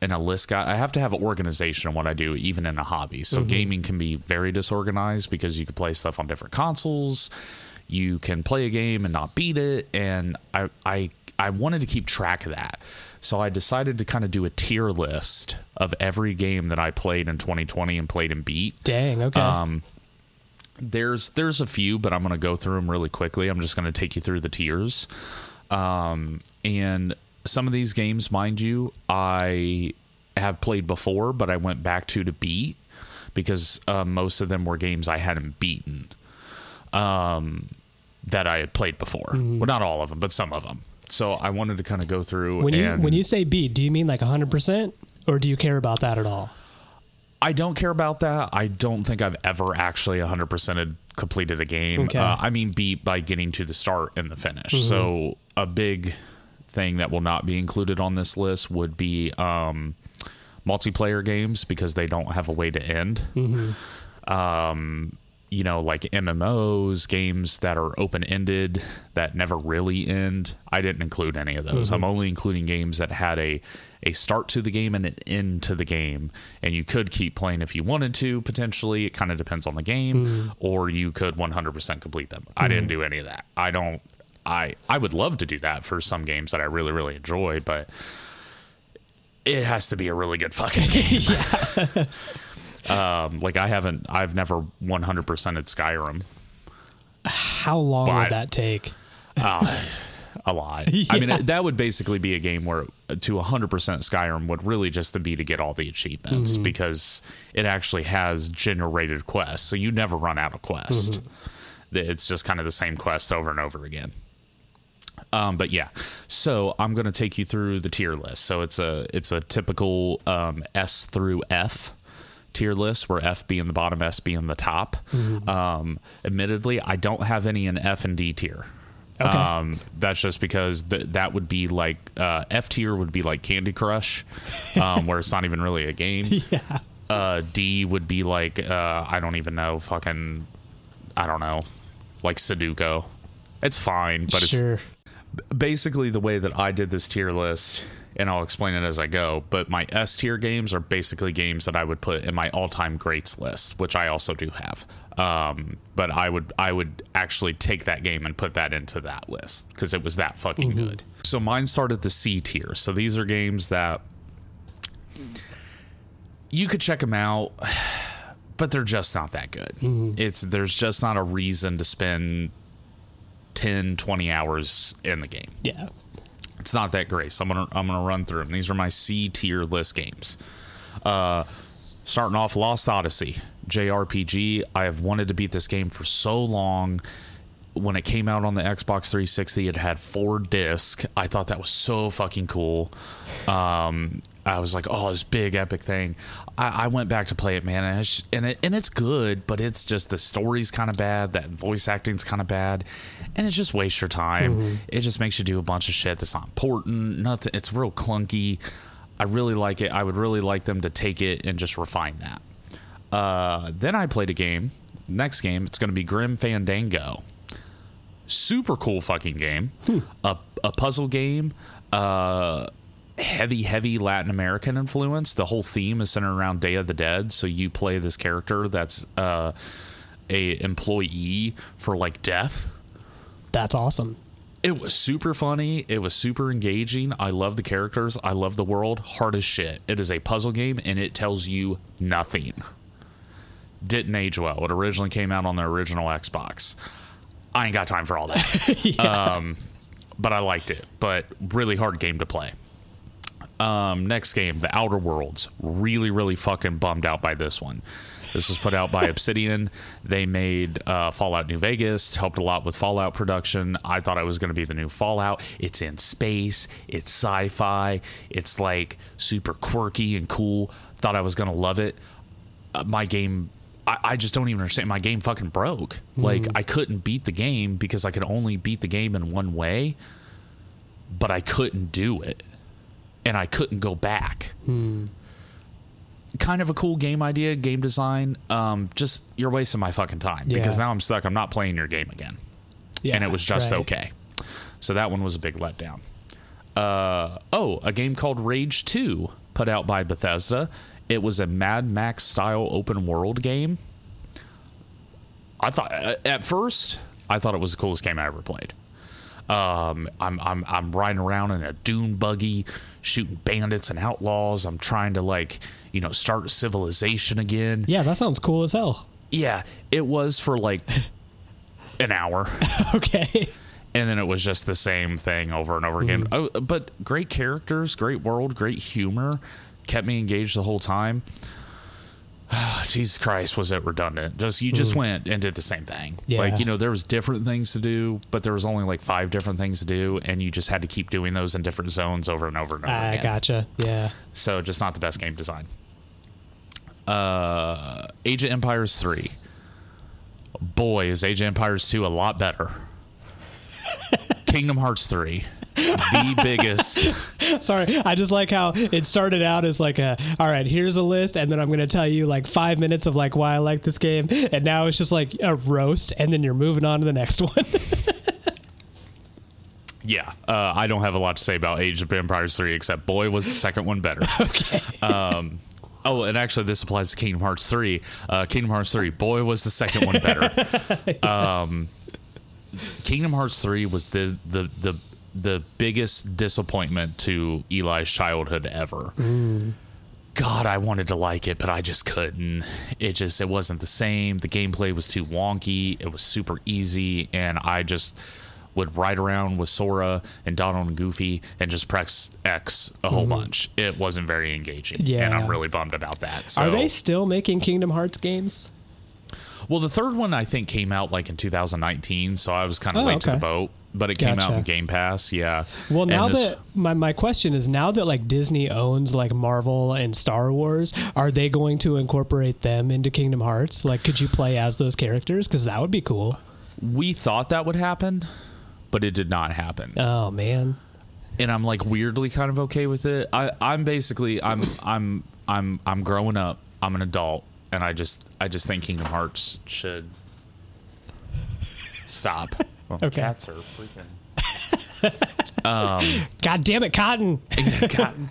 and a list guy. I have to have an organization in what i do even in a hobby. So mm-hmm. gaming can be very disorganized because you can play stuff on different consoles. You can play a game and not beat it. And i i i wanted to keep track of that so i decided to kind of do a tier list of every game that i played in 2020 and played and beat Dang. Okay. Um, there's there's a few, but I'm going to go through them really quickly. I'm just going to take you through the tiers. Um, and some of these games, mind you, I have played before, but I went back to to beat because uh, most of them were games I hadn't beaten um, that I had played before. Mm-hmm. Well, not all of them, but some of them. So I wanted to kind of go through. when you and when you say beat, do you mean like 100% or do you care about that at all? I don't care about that. I don't think I've ever actually 100% completed a game. Okay. Uh, I mean, beat by getting to the start and the finish. Mm-hmm. So, a big thing that will not be included on this list would be um, multiplayer games because they don't have a way to end. Mm-hmm. Um, you know, like MMOs, games that are open ended that never really end. I didn't include any of those. Mm-hmm. I'm only including games that had a a start to the game and an end to the game, and you could keep playing if you wanted to. Potentially, it kind of depends on the game, mm-hmm. or you could 100% complete them. I didn't mm-hmm. do any of that. I don't. I I would love to do that for some games that I really really enjoy, but it has to be a really good fucking game. um, like I haven't, I've never 100%ed Skyrim. How long But- would that take? a lot. I mean, that would basically be a game where to 100% Skyrim would really just be to get all the achievements because it actually has generated quests. So you never run out of quest. It's just kind of the same quest over and over again. Um, but yeah, so I'm going to take you through the tier list. So it's a it's a typical um, S through F tier list where F being the bottom, S being the top. Um, admittedly, I don't have any in F and D tier. Okay. Um, that's just because th- that would be like uh, F tier would be like Candy Crush, um, where it's not even really a game. Yeah. Uh, D would be like uh, I don't even know, fucking, I don't know, like Sudoku. It's fine, but it's basically the way that I did this tier list, and I'll explain it as I go. But my S tier games are basically games that I would put in my all time greats list, which I also do have. Um, but I would I would actually take that game and put that into that list because it was that fucking good. So mine started the C tier. So these are games that you could check them out, but they're just not that good. It's there's just not a reason to spend 10 20 hours in the game Yeah. It's not that great so i'm gonna i'm gonna run through them these are my c tier list games. Uh starting off lost odyssey jrpg i have wanted to beat this game for so long. When it came out on the xbox 360 it had four discs. i thought that was so fucking cool. Um i was like oh this big epic thing. I, I went back to play it man and it, and it's good but it's just the story's kind of bad that voice acting's kind of bad and it just wastes your time it just makes you do a bunch of shit that's not important nothing it's real clunky i really like it i would really like them to take it and just refine that uh, then i played a game next game it's going to be grim fandango super cool fucking game. A, a puzzle game. Uh, heavy, heavy Latin American influence. The whole theme is centered around Day of the Dead. So you play this character that's uh, a employee for like death. That's awesome. It was super funny. It was super engaging. I love the characters. I love the world. Hard as shit. It is a puzzle game and it tells you nothing. Didn't age well. It originally came out on the original Xbox. I ain't got time for all that. Um, but I liked it. But really hard game to play. Um, next game, The Outer Worlds. Really, really fucking bummed out by this one. This was put out by Obsidian. They made uh, Fallout New Vegas, helped a lot with Fallout production. I thought it was going to be the new Fallout. It's in space, it's sci fi, it's like super quirky and cool. Thought I was going to love it. Uh, my game I, I just don't even understand. My game fucking broke. Like I couldn't beat the game because I could only beat the game in one way, but I couldn't do it, and I couldn't go back. kind of a cool game idea, game design. Um, just you're wasting my fucking time because now I'm stuck. I'm not playing your game again, Yeah, and it was just right. okay. So that one was a big letdown. Uh, oh, a game called Rage 2 put out by Bethesda. It was a Mad Max style open world game. I thought at first I thought it was the coolest game I ever played. Um, I'm I'm I'm riding around in a dune buggy, shooting bandits and outlaws. I'm trying to like you know start civilization again. Yeah, that sounds cool as hell. Yeah, it was for like an hour, Okay. and then it was just the same thing over and over again. Oh, but great characters, great world, great humor, kept me engaged the whole time. Jesus Christ, was it redundant? Just you just went and did the same thing. Yeah. Like you know, there was different things to do, but there was only like five different things to do, and you just had to keep doing those in different zones over and over and over I again. gotcha. Yeah. So just not the best game design. Uh, Age of Empires three. Boy, is Age of Empires two a lot better. Kingdom Hearts three, the biggest. Sorry, I just like how it started out as like a, all right, here's a list, and then I'm gonna tell you like five minutes of like why I like this game, and now it's just like a roast, and then you're moving on to the next one. Yeah, uh, I don't have a lot to say about Age of Empires 3 except boy was the second one better. okay. Um, oh, and actually this applies to Kingdom Hearts 3. Uh, Kingdom Hearts 3, boy was the second one better. um, Kingdom Hearts 3 was the the the the biggest disappointment to Eli's childhood ever. God, I wanted to like it, but I just couldn't. It just it wasn't the same. The gameplay was too wonky. It was super easy, and I just would ride around with Sora and Donald and Goofy and just press X a whole mm-hmm. bunch. It wasn't very engaging, yeah. and I'm really bummed about that. So, Are they still making Kingdom Hearts games? Well, the third one I think came out like in 2019, so I was kind of Oh, late to the boat. But it came out in Game Pass, yeah. Well, now this- that my, my question is now that like Disney owns like Marvel and Star Wars, are they going to incorporate them into Kingdom Hearts? Like, could you play as those characters? Because that would be cool. we thought that would happen, but it did not happen. Oh man. and I'm like weirdly kind of okay with it. I I'm basically I'm I'm I'm I'm growing up. I'm an adult, and I just I just think Kingdom Hearts should stop. Well, Okay. Cats are freaking. God damn it, Cotton. Cotton.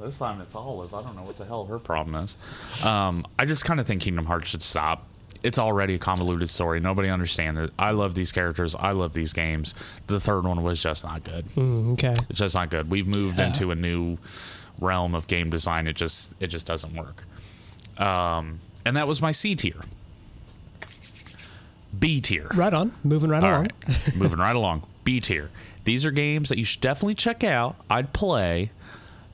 This time it's Olive. I don't know what the hell her problem is. Um, I just kind of think Kingdom Hearts should stop. It's already a convoluted story. Nobody understands it. I love these characters. I love these games. The third one was just not good. Mm, okay. It's just not good. We've moved into a new realm of game design. It just it just doesn't work. Um, and that was my C tier. B tier. Right on. Moving right All along. right, moving right along. B tier. These are games that you should definitely check out. I'd play.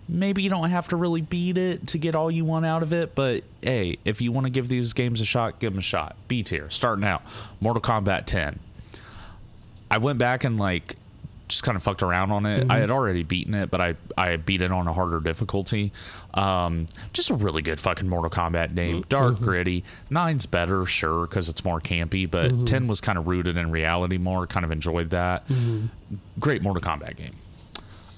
Maybe you don't have to really beat it to get all you want out of it, but hey, if you want to give these games a shot, give them a shot. B tier, starting out. Mortal Kombat 10. I went back and like just kind of fucked around on it. I had already beaten it, but I I beat it on a harder difficulty. Um, just a really good fucking Mortal Kombat game. Dark, gritty. Nine's better, sure, because it's more campy, but ten was kind of rooted in reality more. Kind of enjoyed that. Great Mortal Kombat game.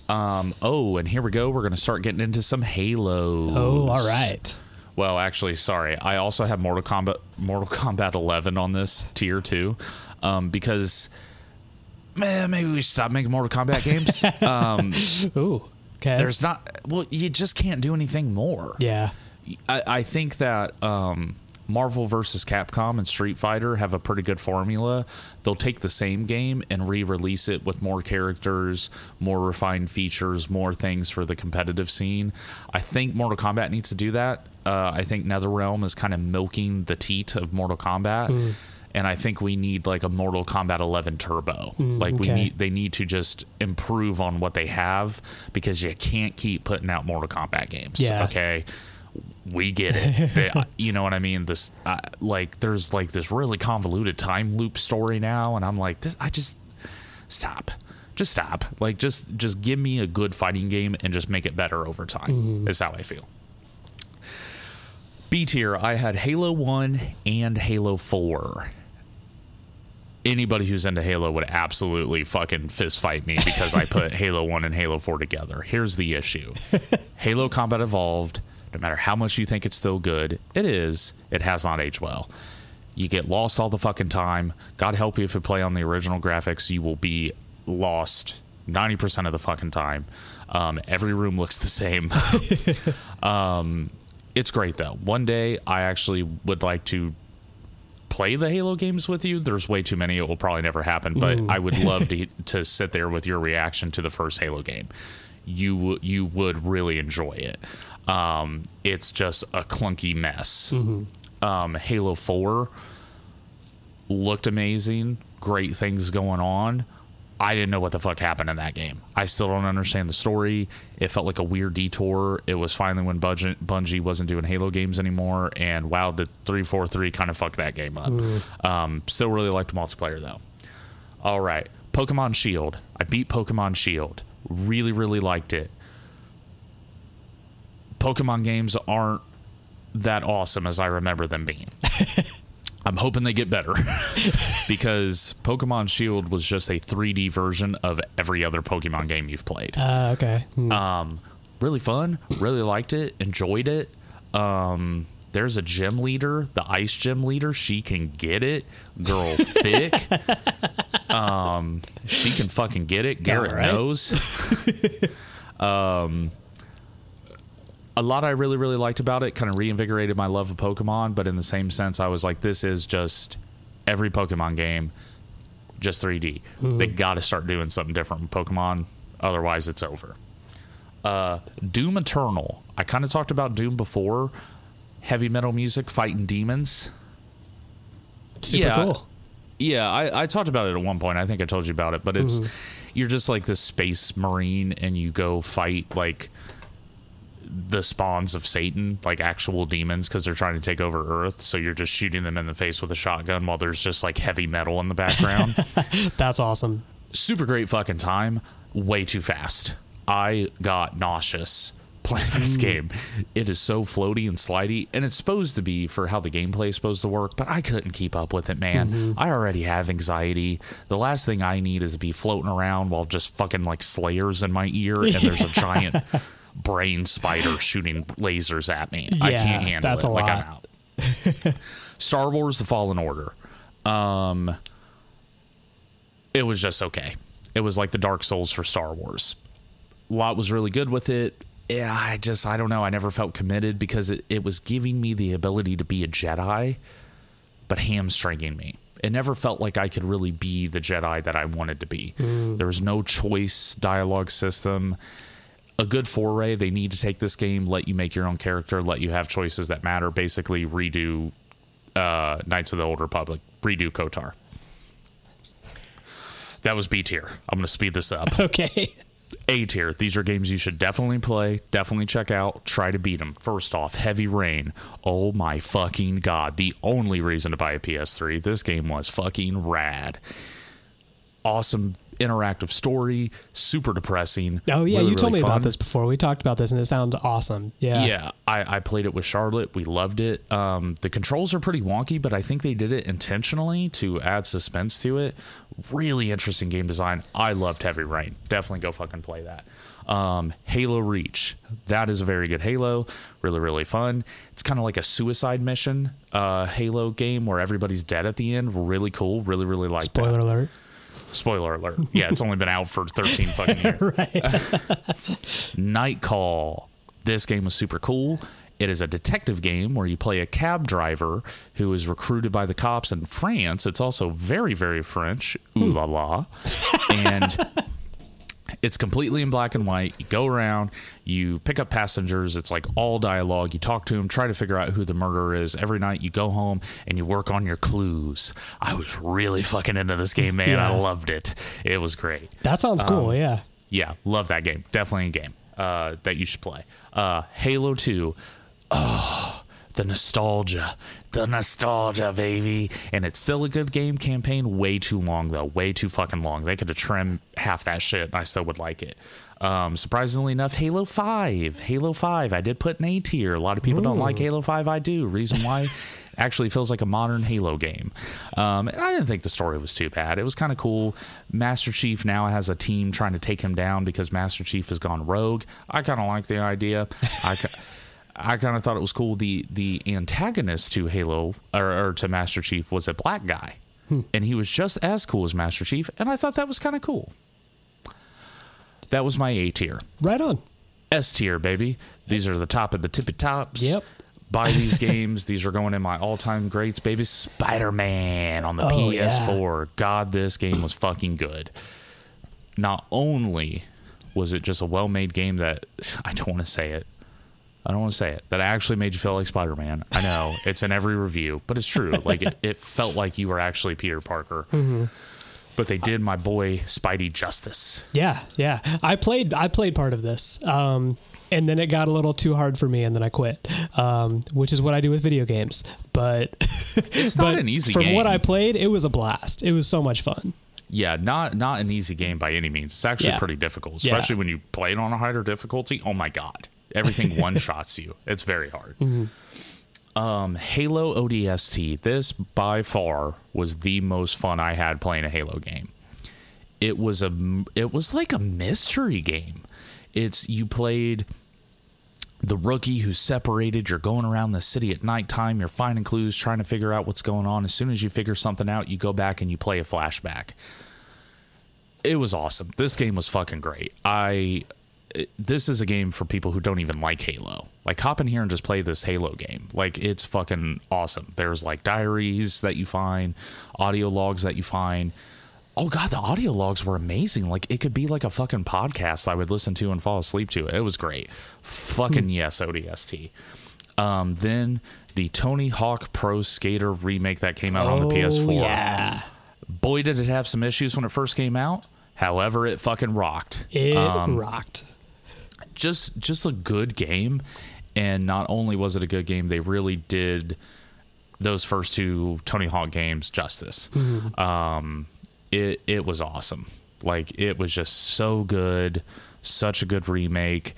Um, oh, and here we go. We're gonna start getting into some Halo. Oh, all right. Well, actually, sorry. I also have Mortal Kombat Mortal Kombat 11 on this tier too, um, because man, maybe we should stop making Mortal Kombat games. um, Ooh. Okay. there's not. Well, you just can't do anything more. yeah. I, I think that um, Marvel versus Capcom and Street Fighter have a pretty good formula. They'll take the same game and re-release it with more characters, more refined features, more things for the competitive scene. I think Mortal Kombat needs to do that. Uh, I think NetherRealm is kind of milking the teat of Mortal Kombat. And I think we need like a Mortal Kombat 11 Turbo. like we okay. need, they need to just improve on what they have because you can't keep putting out Mortal Kombat games. Yeah. Okay we get it. They- you know what I mean? This uh, like there's like this really convoluted time loop story now, and I'm like, this. I just stop, just stop. Like just just give me a good fighting game and just make it better over time. Is how I feel. B tier, I had Halo One and Halo Four. Anybody who's into Halo would absolutely fucking fist fight me because I put Halo 1 and Halo 4 together. Here's the issue Halo Combat Evolved no matter how much you think it's still good, it is. It has not aged well. You get lost all the fucking time. God help you if you play on the original graphics, you will be lost 90% of the fucking time. Um, every room looks the same. um, it's great though. One day I actually would like to play the Halo games with you. There's way too many. It will probably never happen, but I would love to to sit there with your reaction to the first Halo game. You you would really enjoy it. Um, it's just a clunky mess. Um, Halo Four looked amazing. Great things going on. I didn't know what the fuck happened in that game. I still don't understand the story. It felt like a weird detour. It was finally when Bungie, Bungie wasn't doing Halo games anymore, and WoW did 343 kind of fucked that game up. Um, still really liked multiplayer though. All right, Pokemon Shield. I beat Pokemon Shield. Really, really liked it. Pokemon games aren't that awesome as I remember them being. I'm hoping they get better because Pokemon Shield was just a 3D version of every other Pokemon game you've played. Uh, okay. Hmm. Um, really fun, really liked it, enjoyed it. Um, there's a gym leader, the ice gym leader. She can get it, girl thick. um, she can fucking get it. Garrett right. knows. um, a lot I really really liked about it kind of reinvigorated my love of Pokemon, but in the same sense, I was like, this is just every Pokemon game, just 3D. They got to start doing something different with Pokemon, otherwise it's over. Uh, Doom Eternal. I kind of talked about Doom before. Heavy metal music fighting demons. Super yeah, cool. Yeah, I, I talked about it at one point. I think I told you about it, but it's you're just like this space marine and you go fight like the spawns of Satan, like actual demons, because they're trying to take over Earth. So you're just shooting them in the face with a shotgun while there's just like heavy metal in the background. That's awesome. Super great fucking time. Way too fast. I got nauseous playing this hmm. game. It is so floaty and slidey, and it's supposed to be for how the gameplay is supposed to work, but I couldn't keep up with it, man. Mm-hmm. I already have anxiety. The last thing I need is to be floating around while just fucking like slayers in my ear, and there's a giant brain spider shooting lasers at me. I can't handle that's it. a like I'm lot. out. Star Wars: The Fallen Order. Um, it was just okay. It was like the Dark Souls for Star Wars. A lot was really good with it. Yeah, I just I don't know. I never felt committed because it, it was giving me the ability to be a Jedi, but hamstringing me. It never felt like I could really be the Jedi that I wanted to be. There was no choice dialogue system. A good foray. They need to take this game, let you make your own character, let you have choices that matter. Basically, redo uh, Knights of the Old Republic, redo KOTOR. That was B tier. I'm going to speed this up. Okay. A tier. These are games you should definitely play, definitely check out, try to beat them. First off, Heavy Rain. Oh my fucking god. The only reason to buy a PS3. This game was fucking rad. Awesome interactive story, super depressing. Oh yeah, really, you told really me about this before. We talked about this, and it sounds awesome. Yeah. Yeah, I, I played it with Charlotte. We loved it. Um, the controls are pretty wonky, but I think they did it intentionally to add suspense to it. Really interesting game design. I loved Heavy Rain. Definitely go fucking play that. Um, Halo Reach. That is a very good Halo. Really, really fun. It's kind of like a suicide mission uh, Halo game where everybody's dead at the end. Really cool. Really, really like that. Spoiler alert. Spoiler alert. Yeah, it's only been out for 13 fucking years. Right. Night Call. This game was super cool. It is a detective game where you play a cab driver who is recruited by the cops in France. It's also very, very French. Ooh hmm. la la. And it's completely in black and white. You go around, you pick up passengers. It's like all dialogue. You talk to them, try to figure out who the murderer is. Every night you go home and you work on your clues. I was really fucking into this game, man. I loved it. It was great That sounds cool. yeah. yeah, love that game. Definitely a game uh, that you should play. Uh, Halo 2. Oh, the nostalgia. The nostalgia, baby. And it's still a good game campaign. Way too long, though. Way too fucking long. They could have trimmed half that shit and I still would like it. Um, surprisingly enough, Halo 5. Halo 5. I did put an A tier. A lot of people don't like Halo 5. I do. Reason why actually feels like a modern Halo game. Um, and I didn't think the story was too bad. It was kind of cool. Master Chief now has a team trying to take him down because Master Chief has gone rogue. I kind of like the idea. I, I kind of thought it was cool. The the antagonist to Halo or, or to Master Chief was a black guy, hmm. and he was just as cool as Master Chief, and I thought that was kind of cool. That was my A tier. Right on. S tier, baby. These are the top of the tippy tops. Yep. Buy these games. These are going in my all time greats, baby. Spider Man on the Oh. PS4. God, this game was fucking good. Not only was it just a well made game that I don't want to say it. I don't want to say it. That actually made you feel like Spider Man. I know it's in every review, but it's true. Like it, it felt like you were actually Peter Parker. Mm-hmm. But they did my boy Spidey justice. Yeah, yeah. I played I played part of this. Um and then it got a little too hard for me and then I quit. Um which is what I do with video games. But It's not an easy from game. what I played, it was a blast. It was so much fun. Yeah, not not an easy game by any means. It's actually Yeah. pretty difficult, Yeah. especially when you play it on a higher difficulty. Oh my god, everything one shots you. It's very hard. Mm-hmm. Um, Halo ODST. This by far was the most fun I had playing a Halo game. It was a it was like a mystery game. It's you played the rookie who's separated. You're going around the city at nighttime. You're finding clues, trying to figure out what's going on. As soon as you figure something out, you go back and you play a flashback. It was awesome. This game was fucking great. I. it- This is a game for people who don't even like Halo. Like, hop in here and just play this Halo game. Like, it's fucking awesome. There's like diaries that you find, audio logs that you find. Oh god, the audio logs were amazing. Like it could be like a fucking podcast I would listen to and fall asleep to. It was great. Fucking yes, ODST. Um, then the Tony Hawk Pro Skater remake that came out on the PS4. Oh, Yeah. Boy, did it have some issues when it first came out. However, it fucking rocked. It Um, rocked. Just just a good game. And not only was it a good game they really did those first two tony hawk games justice. Um it it was awesome. Like it was just so good. Such a good remake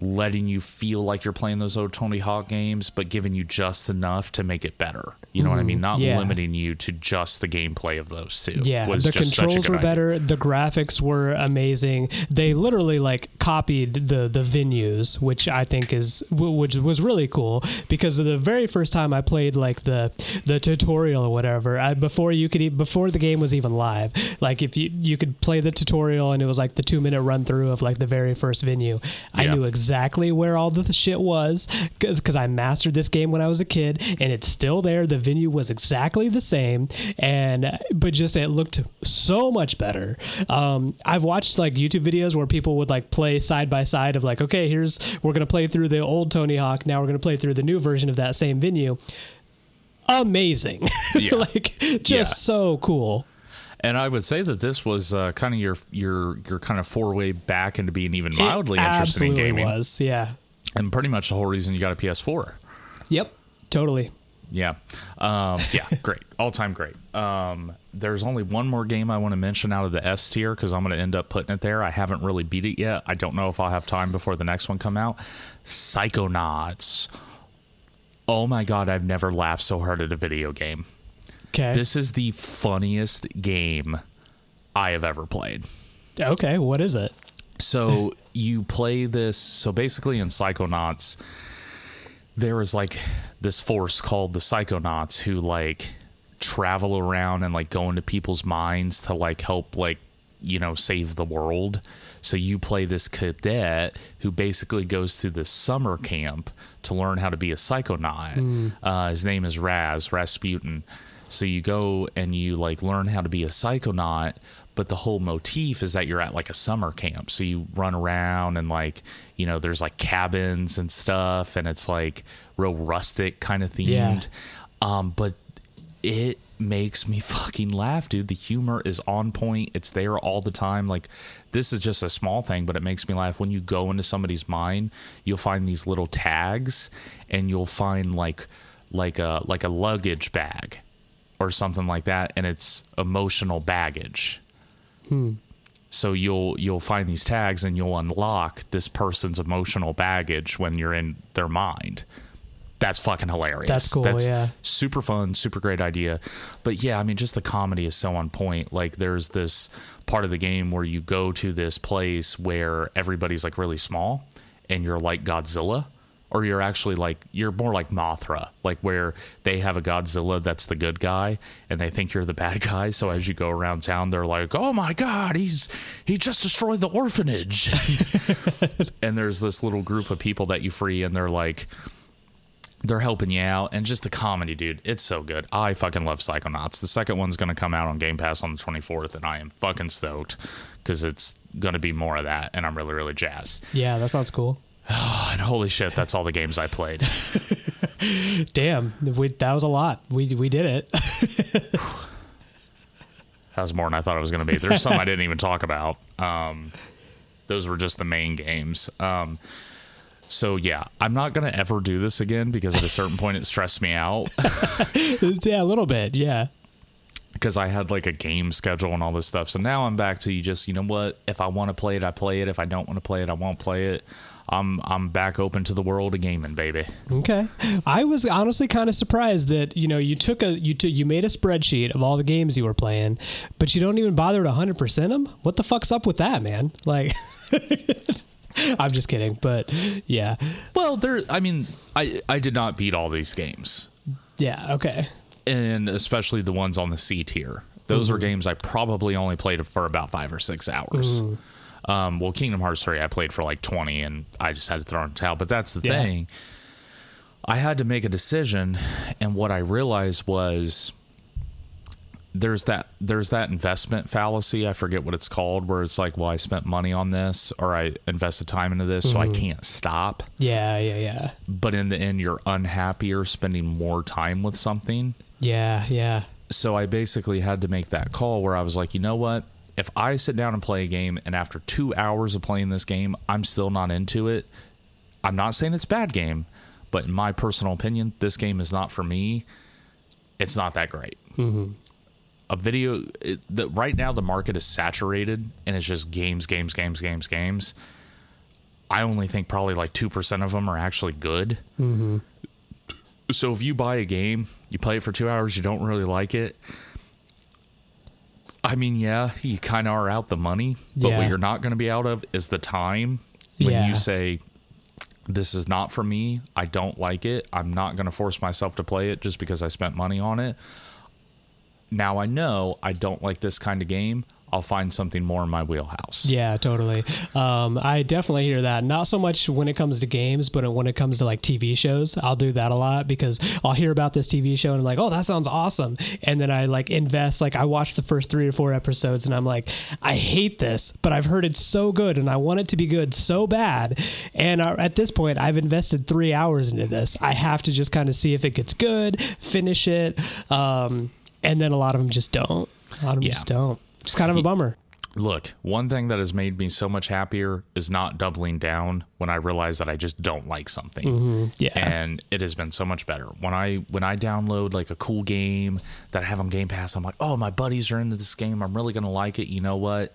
letting you feel like you're playing those old tony hawk games but giving you just enough to make it better you know what i mean mm-hmm. not yeah. limiting you to just the gameplay of those two Yeah, was the just such a controls were idea. better. The graphics were amazing. They literally like copied the the venues, which I think is which was really cool because the very first time I played like the the tutorial or whatever, I, before you could before the game was even live, like if you you could play the tutorial and it was like the two minute run through of like the very first venue. I Yeah. knew exactly where all the shit was because I mastered this game when I was a kid and it's still there. The venue was exactly the same, and but just it looked so much better. Um, I've watched like YouTube videos where people would like play side by side of like, okay, here's we're gonna play through the old Tony Hawk, now we're gonna play through the new version of that same venue. Amazing, Yeah. like just Yeah. so cool. And I would say that this was uh, kind of your your your kind of four way back into being even mildly it interested in gaming, was, yeah. and pretty much the whole reason you got a PS4. Yep, totally. Yeah, um, yeah, great, all time great. Um, there's only one more game I want to mention out of the S tier because I'm going to end up putting it there. I haven't really beat it yet. I don't know if I'll have time before the next one come out. Psychonauts. Oh my god, I've never laughed so hard at a video game. Okay. This is the funniest game I have ever played. okay, what is it? So you play this. So basically, in Psychonauts, there is like this force called the Psychonauts who like travel around and like go into people's minds to like help like you know save the world. So you play this cadet who basically goes to this summer camp to learn how to be a psychonaut. Uh, his name is Raz Razputin. So you go and you like learn how to be a psychonaut, but the whole motif is that you're at like a summer camp. So you run around and like, you know, there's like cabins and stuff and it's like real rustic kind of themed. Yeah. Um, but it makes me fucking laugh, dude. The humor is on point. It's there all the time. Like this is just a small thing, but it makes me laugh. When you go into somebody's mind, you'll find these little tags and you'll find like like a like a luggage bag or something like that and it's emotional baggage. Hmm. So you'll you'll find these tags and you'll unlock this person's emotional baggage when you're in their mind. That's fucking hilarious. That's cool, yeah. Super fun, super great idea. But yeah, I mean just the comedy is so on point. Like there's this part of the game where you go to this place where everybody's like really small and you're like Godzilla or you're actually like you're more like Mothra, like where they have a Godzilla that's the good guy and they think you're the bad guy. So as you go around town, they're like, "Oh my god, he's he just destroyed the orphanage," and there's this little group of people that you free, and they're like. They're helping you out, and just the comedy, dude. It's so good. I fucking love Psychonauts. The second one's gonna come out on Game Pass on the 24th, and I am fucking stoked because it's gonna be more of that, and I'm really, really jazzed. Yeah, that sounds cool. And holy shit, that's all the games I played. Damn, we, that was a lot. We we did it. That was more than I thought it was going to be. There's some I didn't even talk about. Um, those were just the main games. Um, so yeah, I'm not going to ever do this again because at a certain point it stressed me out yeah, a little bit. Yeah. because I had like a game schedule and all this stuff. So now I'm back to you just, you know what? If I want to play it, I play it. If I don't want to play it, I won't play it. I'm I'm back open to the world of gaming, baby. Okay. I was honestly kind of surprised that you know you took a you took you made a spreadsheet of all the games you were playing, but you don't even bother to 100% them. What the fuck's up with that, man? Like. I'm just kidding, but yeah, Well, there. I mean, I I did not beat all these games. yeah, okay, and especially the ones on the C tier. Those are mm-hmm. games I probably only played for about five or six hours. Mm. Um, well, Kingdom Hearts 3, I played for like 20 and I just had to throw in the towel. But that's the Yeah. thing. I had to make a decision. And what I realized was there's that there's that investment fallacy. I forget what it's called, where it's like, well, I spent money on this or I invested time into this, so I can't stop. yeah, yeah, yeah, But in the end, you're unhappier spending more time with something yeah, yeah, so I basically had to make that call where I was like, you know what? If I sit down and play a game and after two hours of playing this game, I'm still not into it, I'm not saying it's a bad game, but in my personal opinion, this game is not for me. It's not that great. Mm-hmm. A video, it, the, right now, the market is saturated and it's just games, games, games, games, games. I only think probably like 2% of them are actually good. Mm-hmm. So if you buy a game, you play it for two hours, you don't really like it. I mean, yeah, you kind of are out the money, but Yeah. what you're not going to be out of is the time when Yeah. you say, "This is not for me. I don't like it. I'm not going to force myself to play it just because I spent money on it." Now I know I don't like this kind of game. I'll find something more in my wheelhouse. yeah, totally. Um, I definitely hear that. Not so much when it comes to games, but when it comes to like TV shows, I'll do that a lot because I'll hear about this TV show and I'm like, oh, that sounds awesome, and then I like invest. Like I watch the first three or four episodes and I'm like, I hate this, but I've heard it's so good and I want it to be good so bad. And uh, at this point, I've invested three hours into this. I have to just kind of see if it gets good, finish it, um, and then a lot of them just don't. A lot of them Yeah. just don't. It's kind of a bummer. Look, one thing that has made me so much happier is not doubling down when I realize that I just don't like something. Mm-hmm. Yeah. And it has been so much better. When I when I download like a cool game that I have on Game Pass, I'm like, "Oh, my buddies are into this game. I'm really going to like it." You know what?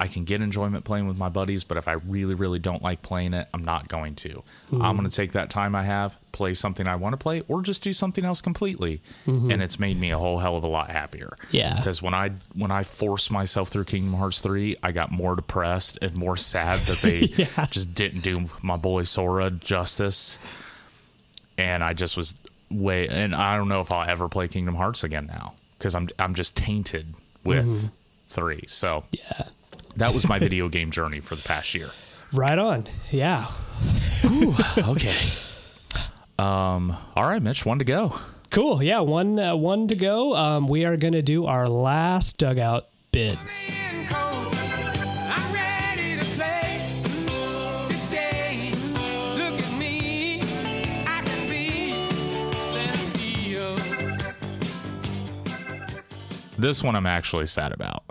I can get enjoyment playing with my buddies, but if I really really don't like playing it, I'm not going to. I'm going to take that time I have, play something I want to play or just do something else completely. Mm-hmm. And it's made me a whole hell of a lot happier. Yeah. Because when I when I forced myself through Kingdom Hearts 3, I got more depressed and more sad that they Yeah. just didn't do my boy Sora justice. And I just was way and I don't know if I'll ever play Kingdom Hearts again now because I'm I'm just tainted with mm-hmm. 3. So, Yeah. That was my video game journey for the past year. Right on. Yeah. Okay. Um all right, Mitch, one to go. Cool. Yeah. One uh, one to go. Um, we are gonna do our last dugout bit. Being cold, I'm ready to play today. Look at me, I can be Cynthia. This one I'm actually sad about.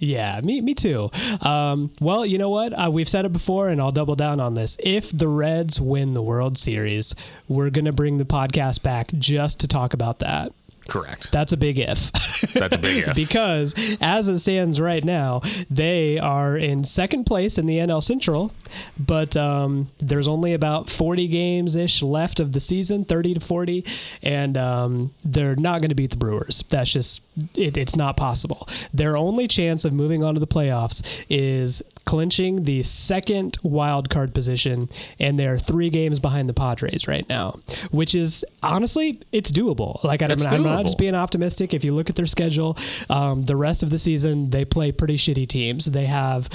Yeah, me me too. Um, well, you know what? Uh, we've said it before, and I'll double down on this. If the Reds win the World Series, we're gonna bring the podcast back just to talk about that. Correct. That's a big if. That's a big if. because as it stands right now, they are in second place in the NL Central, but um, there's only about 40 games ish left of the season, 30 to 40, and um, they're not going to beat the Brewers. That's just it, it's not possible. Their only chance of moving on to the playoffs is clinching the second wild card position, and they're three games behind the Padres right now, which is honestly it's doable. Like I'm, It's I'm not just being optimistic. If you look at their schedule, um, the rest of the season they play pretty shitty teams. They have.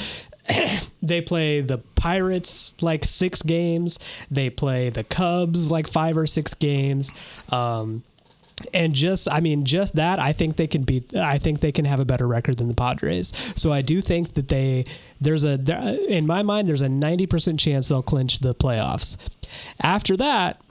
they play the Pirates like six games. They play the Cubs like five or six games. Um, and just I mean just that I think they can beat I think they can have a better record than the Padres. So I do think that they there's a there, in my mind there's a 90% chance they'll clinch the playoffs. After that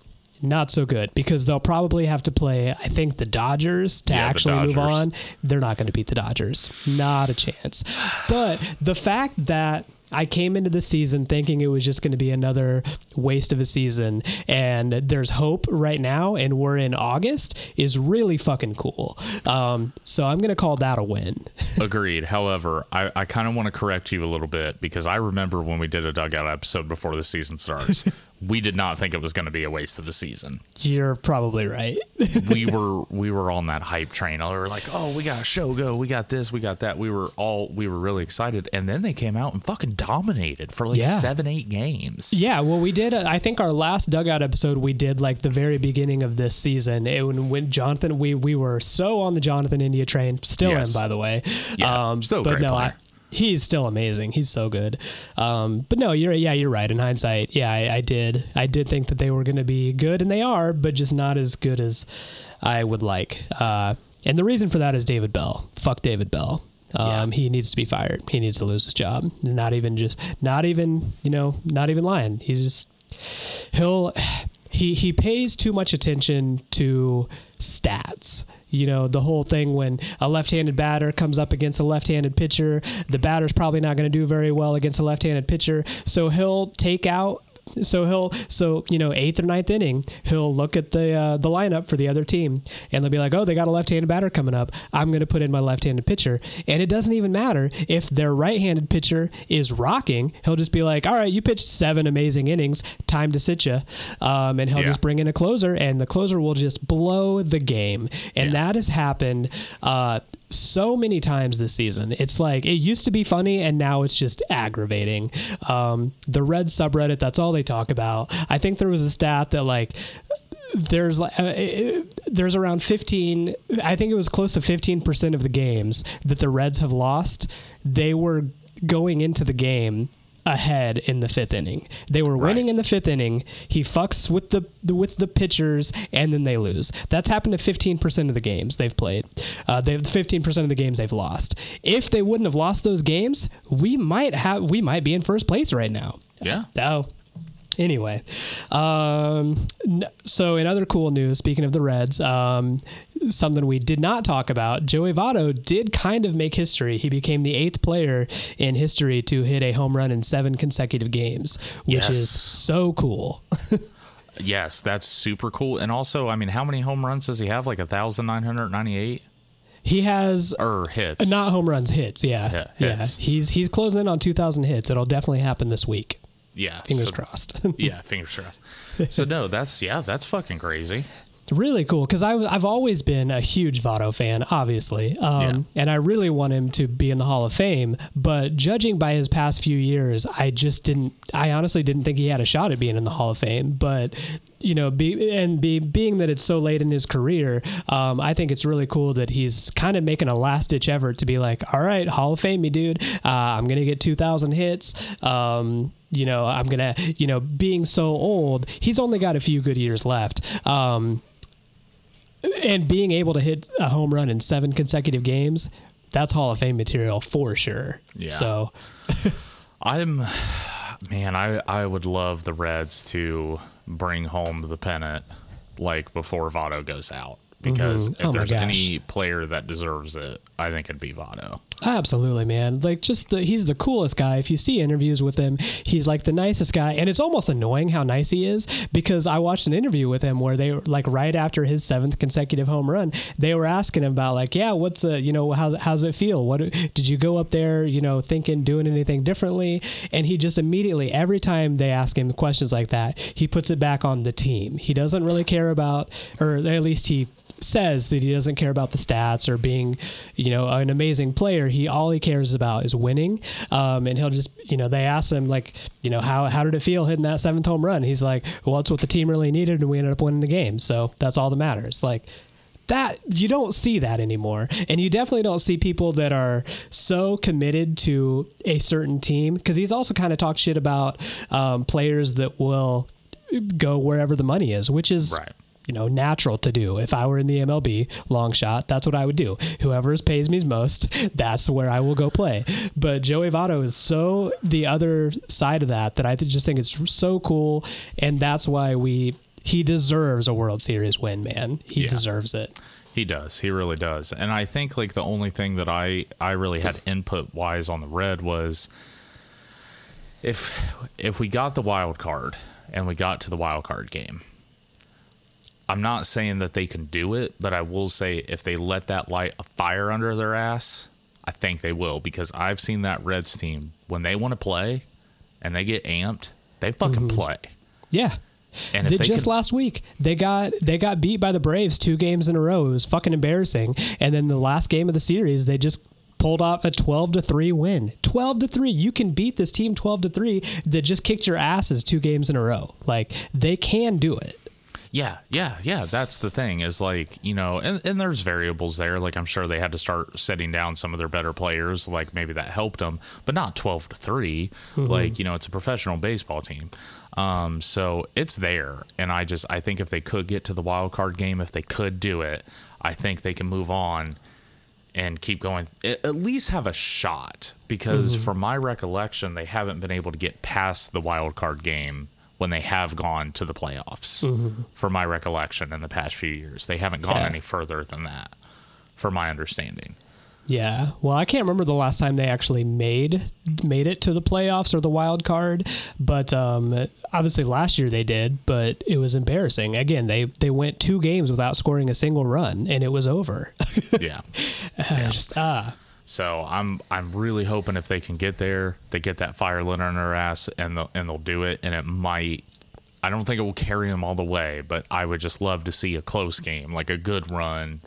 not so good because they'll probably have to play I think the Dodgers to Yeah, actually move on. They're not going to beat the Dodgers. Not a chance. But the fact that I came into the season thinking it was just going to be another waste of a season, and there's hope right now, and we're in August is really fucking cool. Um, so I'm going to call that a win. Agreed. However, I, I kind of want to correct you a little bit because I remember when we did a dugout episode before the season starts, we did not think it was going to be a waste of a season. You're probably right. We were we were on that hype train. We were like, oh, we got a Shogo, we got this, we got that. We were all we were really excited, and then they came out and fucking dominated for like Yeah. seven, eight games. Yeah, well, we did. Uh, I think our last dugout episode we did like the very beginning of this season. It, when, when Jonathan, we we were so on the Jonathan India train, still Yes. am by the way. Yeah, um, still but great no, player. I, he's still amazing. He's so good. Um, but no, you're yeah, you're right. In hindsight, yeah, I, I did. I did think that they were going to be good, and they are, but just not as good as I would like. Uh, and the reason for that is David Bell. Fuck David Bell. Um, He needs to be fired. He needs to lose his job. Not even just, not even, you know, not even lying. He's just, he'll, he, he pays too much attention to stats. You know, the whole thing when a left handed batter comes up against a left handed pitcher, the batter's probably not going to do very well against a left handed pitcher. So he'll take out so he'll so you know eighth or ninth inning he'll look at the uh, the lineup for the other team and they'll be like oh they got a left-handed batter coming up I'm going to put in my left-handed pitcher and it doesn't even matter if their right-handed pitcher is rocking he'll just be like all right you pitched seven amazing innings time to sit you um, and he'll Yeah. just bring in a closer and the closer will just blow the game and Yeah. that has happened uh, so many times this season. It's like it used to be funny and now it's just aggravating. Um, the red subreddit, that's all they talk about. I think there was a stat that like there's like uh, it- there's around 15 I think it was close to 15% of the games that the Reds have lost. They were going into the game ahead in the fifth inning. They were winning Right. in the fifth inning. He fucks with the, the with the pitchers, and then they lose. That's happened to fifteen percent of the games they've played. Uh, they fifteen percent of the games they've lost. If they wouldn't have lost those games, we might have we might be in first place right now. Yeah. Oh. Anyway, um, so in other cool news, speaking of the Reds, um, something we did not talk about, Joey Votto did kind of make history. He became the eighth player in history to hit a home run in seven consecutive games, which Yes. is so cool. Yes, that's super cool. And also, I mean, how many home runs does he have? Like a thousand nine hundred ninety-eight He has or hits? not home runs, hits. Yeah, Yeah, yeah. He's he's closing in on two thousand hits. It'll definitely happen this week. Yeah. Fingers so- crossed. Yeah, fingers crossed. So no, that's yeah, that's fucking crazy. really cool because I've always been a huge Votto fan, obviously, um, and I really want him to be in the Hall of Fame. But judging by his past few years, I just didn't. I honestly didn't think he had a shot at being in the Hall of Fame. But you know, be and be being that it's so late in his career, um, I think it's really cool that he's kind of making a last ditch effort to be like, all right, Hall of Fame, me dude. Uh, I'm gonna get 2,000 hits. Um, you know, I'm gonna, you know, being so old, he's only got a few good years left. Um, and being able to hit a home run in seven consecutive games, that's Hall of Fame material for sure. Yeah. So I'm man, I I would love the Reds to bring home the pennant like before Votto goes out. Because Mhm. if Oh there's any player that deserves it, I think it'd be Votto. Absolutely, man. Like just the he's the coolest guy. If you see interviews with him, he's like the nicest guy, and it's almost annoying how nice he is. Because I watched an interview with him where they were like right after his seventh consecutive home run, they were asking him about like, yeah, what's a you know how how's it feel? What did you go up there, you know, thinking doing anything differently? And he just immediately every time they ask him questions like that, he puts it back on the team. He doesn't really care about, or at least he says that he doesn't care about the stats or being, you know, an amazing player. He all he cares about is winning. Um, and he'll just, you know, they ask him like, you know, how how did it feel hitting that seventh home run? He's like, well, it's what the team really needed, and we ended up winning the game. So that's all that matters. Like that you don't see that anymore and you definitely don't see people that are so committed to a certain team because he's also kind of talked shit about um, players that will go wherever the money is which is Right. You know natural to do if i were in the mlb long shot that's what i would do whoever pays me most that's where i will go play but joey votto is so the other side of that that i just think it's so cool and that's why we he deserves a world series win man he Yeah. deserves it He does. He really does. And I think like the only thing that I I really had input wise on the red was if if we got the wild card and we got to the wild card game. I'm not saying that they can do it, but I will say if they let that light a fire under their ass, I think they will because I've seen that Reds team when they want to play and they get amped, they fucking mm-hmm. play. Yeah. And They- they just can, last week they got they got beat by the Braves two games in a row. It was fucking embarrassing. And then the last game of the series, they just pulled off a 12 to 3 win. 12 to 3. You can beat this team 12 to 3 that just kicked your asses two games in a row. Like they can do it. Yeah, yeah, yeah. That's the thing is like, you know, and, and there's variables there. Like, I'm sure they had to start setting down some of their better players. Like, maybe that helped them, but not 12 to 3. Like, you know, it's a professional baseball team. Um, so it's there. And I just, I think if they could get to the wild card game, if they could do it, I think they can move on and keep going at at least have a shot because from my recollection they haven't been able to get past the wild card game when they have gone to the playoffs for my recollection in the past few years they haven't gone Yeah. any further than that for my understanding Yeah. Well, I can't remember the last time they actually made made it to the playoffs or the wild card, but um, obviously last year they did, but it was embarrassing. Again, they they went two games without scoring a single run, and it was over. yeah Just ah. So i'm i'm really hoping if they can get there they get that fire lit on their ass and they'll, and they'll do it and it might I don't think it will carry them all the way, but I would just love to see a close game, like a good run.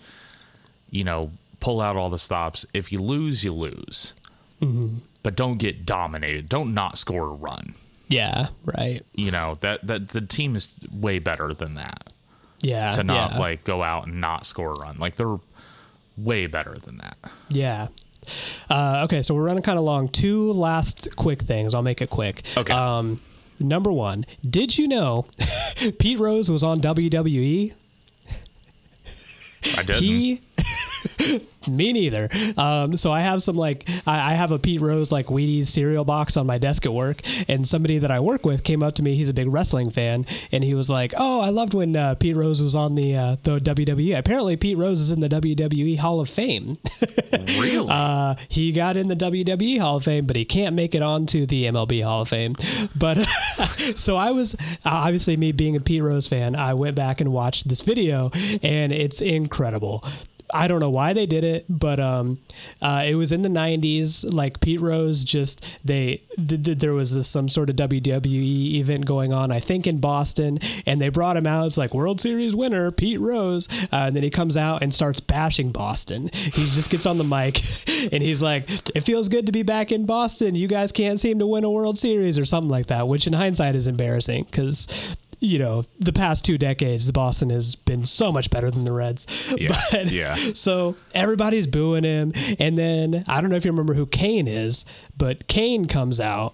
You know, pull out all the stops. If you lose, you lose. Mm-hmm. But don't get dominated. Don't not score a run. Yeah. Right. You know that that the team is way better than that. Yeah. To not yeah. like go out and not score a run. Like they're way better than that. Yeah. Uh, okay, so we're running kind of long. Two last quick things. I'll make it quick. Okay. Um, number one, did you know Pete Rose was on WWE? I didn't. He. Me neither. Um, so I have some like I, I have a Pete Rose like Wheaties cereal box on my desk at work, and somebody that I work with came up to me. He's a big wrestling fan, and he was like, "Oh, I loved when uh, Pete Rose was on the uh, the WWE. Apparently, Pete Rose is in the WWE Hall of Fame. really? Uh, he got in the WWE Hall of Fame, but he can't make it onto the MLB Hall of Fame. But so I was obviously me being a Pete Rose fan. I went back and watched this video, and it's incredible. I don't know why they did it, but um, uh, it was in the '90s. Like Pete Rose, just they th- th- there was this, some sort of WWE event going on, I think in Boston, and they brought him out. It's like World Series winner Pete Rose, uh, and then he comes out and starts bashing Boston. He just gets on the mic and he's like, "It feels good to be back in Boston. You guys can't seem to win a World Series or something like that," which in hindsight is embarrassing because you know, the past two decades, the Boston has been so much better than the Reds. Yeah, But, yeah. So everybody's booing him. And then I don't know if you remember who Kane is, but Kane comes out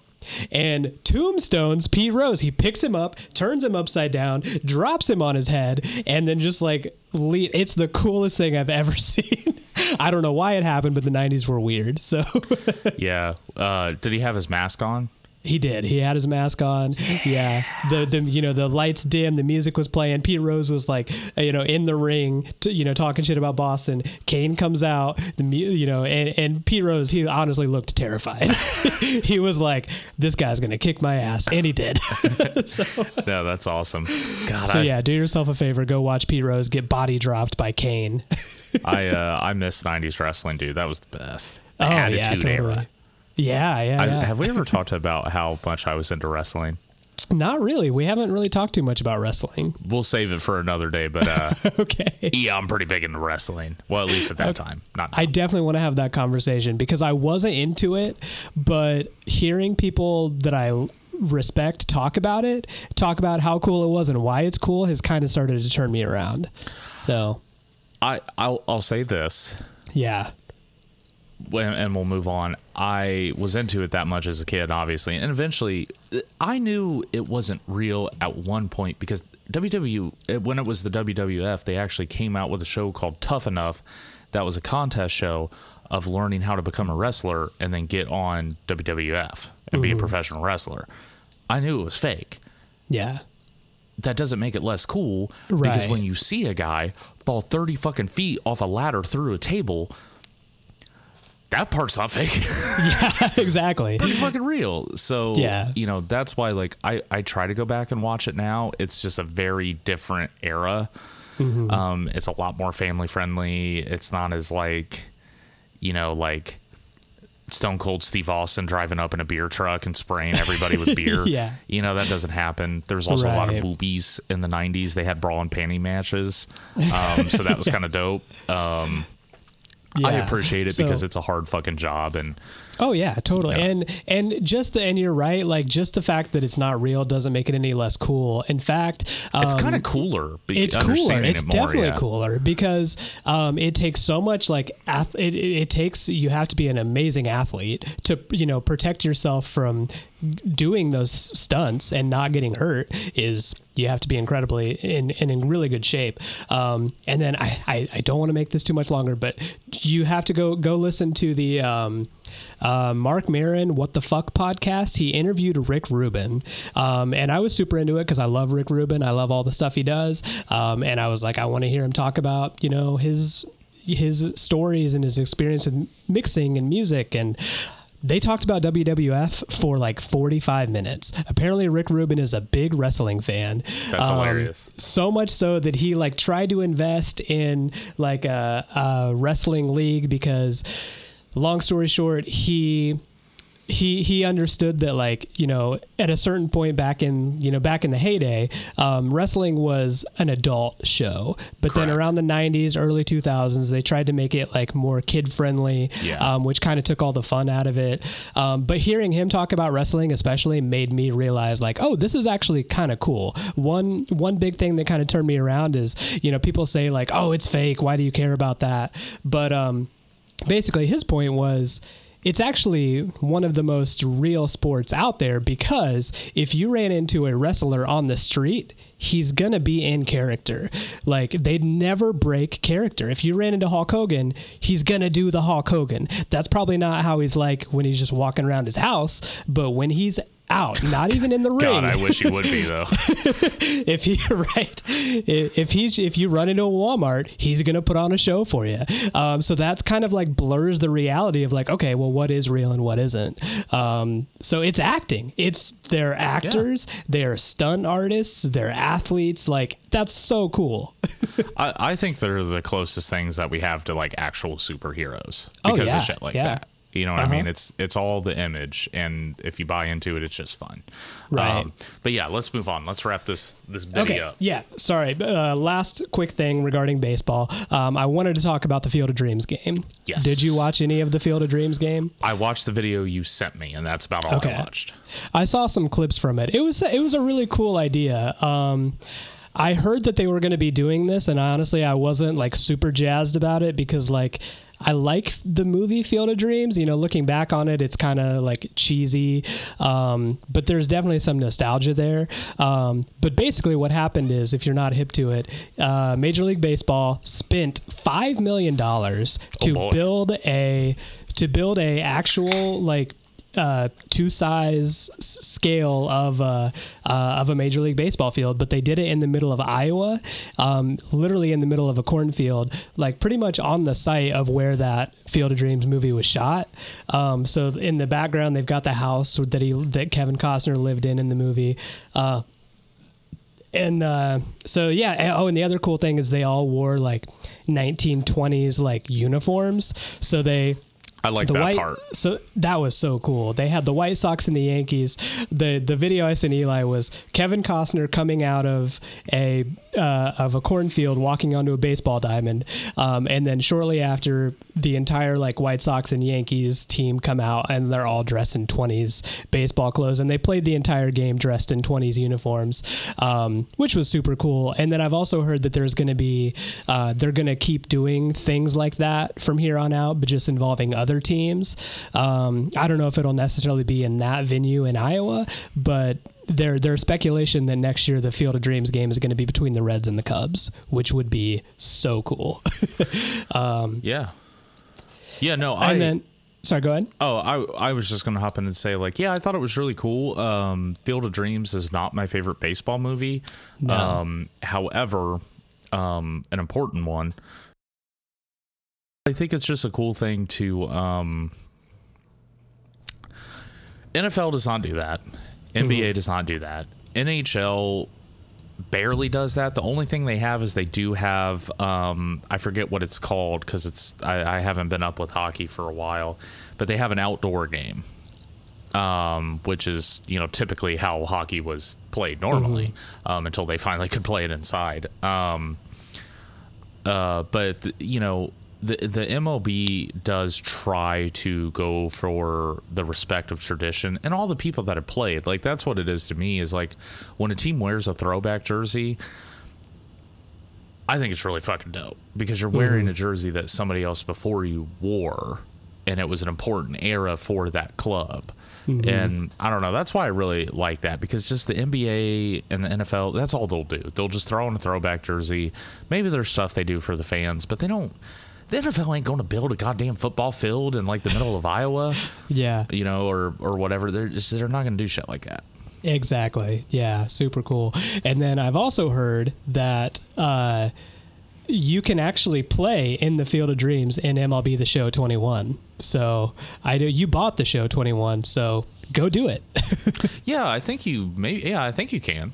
and tombstones Pete Rose. He picks him up, turns him upside down, drops him on his head, and then just like le- it's the coolest thing I've ever seen. I don't know why it happened, but the 90s were weird. So yeah. Uh, did he have his mask on? He did. He had his mask on. Yeah. The the you know the lights dim. The music was playing. Pete Rose was like you know in the ring, to, you know talking shit about Boston. Kane comes out. The you know and, and Pete Rose he honestly looked terrified. he was like, this guy's gonna kick my ass, and he did. so No, that's awesome. God, so I, yeah, do yourself a favor. Go watch Pete Rose get body dropped by Kane. I uh, I miss '90s wrestling, dude. That was the best. The oh Attitude yeah, totally. Era. Yeah, yeah, I, yeah. Have we ever talked about how much I was into wrestling? Not really. We haven't really talked too much about wrestling. We'll save it for another day, but uh, Okay. yeah, I'm pretty big into wrestling. Well, at least at that time. Not I definitely want to have that conversation because I wasn't into it, but hearing people that I respect talk about it, talk about how cool it was and why it's cool has kind of started to turn me around. So, I I'll, I'll say this. yeah. And we'll move on. I was into it that much as a kid, obviously, and eventually, I knew it wasn't real at one point because WW eh, when it was the WWF, they actually came out with a show called Tough Enough, that was a contest show of learning how to become a wrestler and then get on WWF and be a mm-hmm. professional wrestler. I knew it was fake. Yeah. That doesn't make it less cool because when you see a guy fall 30 fucking feet off a ladder through a table, that part's not fake. Yeah, exactly. pretty fucking real. So Yeah. you know that's why like I I try to go back and watch it now. It's just a very different era. Mm-hmm. Um, it's a lot more family friendly. It's not as like you know like Stone Cold Steve Austin driving up in a beer truck and spraying everybody with beer. Yeah. you know that doesn't happen. There's also a lot of boobies in the '90s. They had bra and panty matches, um, so that was kind of dope. Um, I appreciate it So- because it's a hard fucking job and. Oh yeah, totally. Yeah. And and just the, and you're right. Like just the fact that it's not real doesn't make it any less cool. In fact, It's um, kind of cooler. Be, it's cooler. It's it more, definitely yeah. cooler because um, it takes so much like ath- it, it, it takes you have to be an amazing athlete to you know protect yourself from doing those stunts and not getting hurt is you have to be incredibly in, in, in really good shape. Um, and then I, I, I don't want to make this too much longer, but you have to go go listen to the um, uh, Marc Maron What the Fuck podcast. He interviewed Rick Rubin, um, and I was super into it because I love Rick Rubin. I love all the stuff he does, um, and I was like, I want to hear him talk about you know his his stories and his experience with mixing and music and. They talked about WWF for like 45 minutes. Apparently, Rick Rubin is a big wrestling fan. That's um, hilarious. So much so that he like tried to invest in like a, a wrestling league because, long story short, he he he understood that like you know at a certain point back in you know back in the heyday um, wrestling was an adult show. But then around the 90s early 2000s they tried to make it like more kid friendly Yeah. um, which kind of took all the fun out of it. Um, but hearing him talk about wrestling especially made me realize like oh this is actually kind of cool. One one big thing that kind of turned me around is you know people say like oh it's fake. Why do you care about that? But um basically his point was it's actually one of the most real sports out there because if you ran into a wrestler on the street, he's gonna be in character. Like they'd never break character. If you ran into Hulk Hogan, he's gonna do the Hulk Hogan. That's probably not how he's like when he's just walking around his house, but when he's out, not even in the ring. God, I wish he would be though. if he right if he's if you run into a Walmart, he's gonna put on a show for you. Um, so that's kind of like blurs the reality of like, okay, well, what is real and what isn't. Um, so it's acting. It's they're actors, they're stunt artists, they're athletes. Like that's so cool. I, I think they're the closest things that we have to like actual superheroes Oh, because yeah, of shit like yeah. that. You know what Uh-huh. I mean? It's it's all the image, and if you buy into it, it's just fun. Um, Right. but yeah, let's move on. Let's wrap this this video Okay. up. Yeah. Sorry. Uh, last quick thing regarding baseball. Um, I wanted to talk about the Field of Dreams game. Yes. Did you watch any of the Field of Dreams game? I watched the video you sent me, and that's about all Okay. I watched. I saw some clips from it. It was it was a really cool idea. Um, I heard that they were going to be doing this, and honestly, I wasn't like super jazzed about it because like. I like the movie Field of Dreams. You know, looking back on it, it's kind of like cheesy, um, but there's definitely some nostalgia there. Um, but basically, what happened is, if you're not hip to it, uh, Major League Baseball spent five million dollars to boy. build a to build a actual like uh, two size scale of uh, uh, of a major league baseball field, but they did it in the middle of Iowa, um, literally in the middle of a cornfield, like pretty much on the site of where that Field of Dreams movie was shot. Um, so in the background, they've got the house that he that Kevin Costner lived in in the movie. Uh, and uh, so yeah. Oh, and the other cool thing is they all wore like 1920s like uniforms. So they I like the that white part. so that was so cool. They had the white sox and the yankees. The the video i sent eli was kevin costner coming out of a uh, of a cornfield walking onto a baseball diamond um, and then shortly after the entire like white sox and yankees team come out and they're all dressed in 20s baseball clothes and they played the entire game dressed in 20s uniforms um, which was super cool. And then i've also heard that there's going to be uh, they're going to keep doing things like that from here on out but just involving other teams um, i don't know if it'll necessarily be in that venue in iowa but there, there's speculation that next year the Field of Dreams game is going to be between the Reds and the Cubs, which would be so cool. Yeah. Yeah, no, I and then, sorry, go ahead. Oh, I I was just gonna hop in and say like, yeah, I thought it was really cool. Um, Field of Dreams is not my favorite baseball movie. No. Um, however, um, an important one. I think it's just a cool thing to. Um, NFL does not do that. NBA does not do that. NHL barely does that. The only thing they have is they do have um, I forget what it's called because it's I, I haven't been up with hockey for a while, but they have an outdoor game, um, which is you know typically how hockey was played normally um, until they finally could play it inside. Um, uh, but you know the the MLB does try to go for the respect of tradition and all the people that have played. Like that's what it is to me. Is like when a team wears a throwback jersey. I think it's really fucking dope because you're wearing mm-hmm. a jersey that somebody else before you wore, and it was an important era for that club. Mm-hmm. And I don't know. That's why I really like that because just the NBA and the NFL, that's all they'll do. They'll just throw in a throwback jersey. Maybe there's stuff they do for the fans, but they don't. The NFL ain't going to build a goddamn football field in like the middle of Iowa, Yeah, you know, or or whatever. They're just they're not going to do shit like that. exactly. Yeah, super cool. And then I've also heard that uh, you can actually play in the Field of Dreams in MLB The Show 21. So I know you bought the show 21, so go do it. Yeah, I think you may. Yeah, I think you can.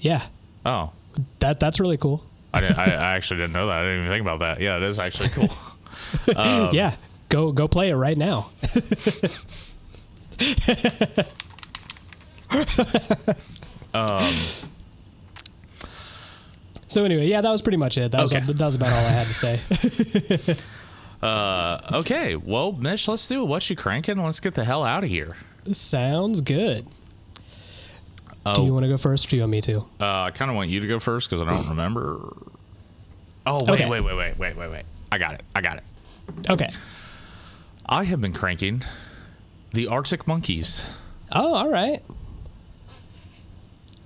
yeah, Oh, that that's really cool. I, didn't, I, I actually didn't know that. I didn't even think about that. Yeah, it is actually cool. Um, yeah, go go play it right now. um, So anyway, yeah, that was pretty much it. That was that was about all I had to say. Uh, okay, well, Mish, let's do it. What you cranking? Let's get the hell out of here. Sounds good. Oh, Do you want to go first, or do you want me to? uh, I kind of want you to go first because I don't remember. Oh wait, Okay. wait, wait, wait, wait, wait, wait. I got it. I got it. Okay. I have been cranking the Arctic Monkeys. Oh, all right.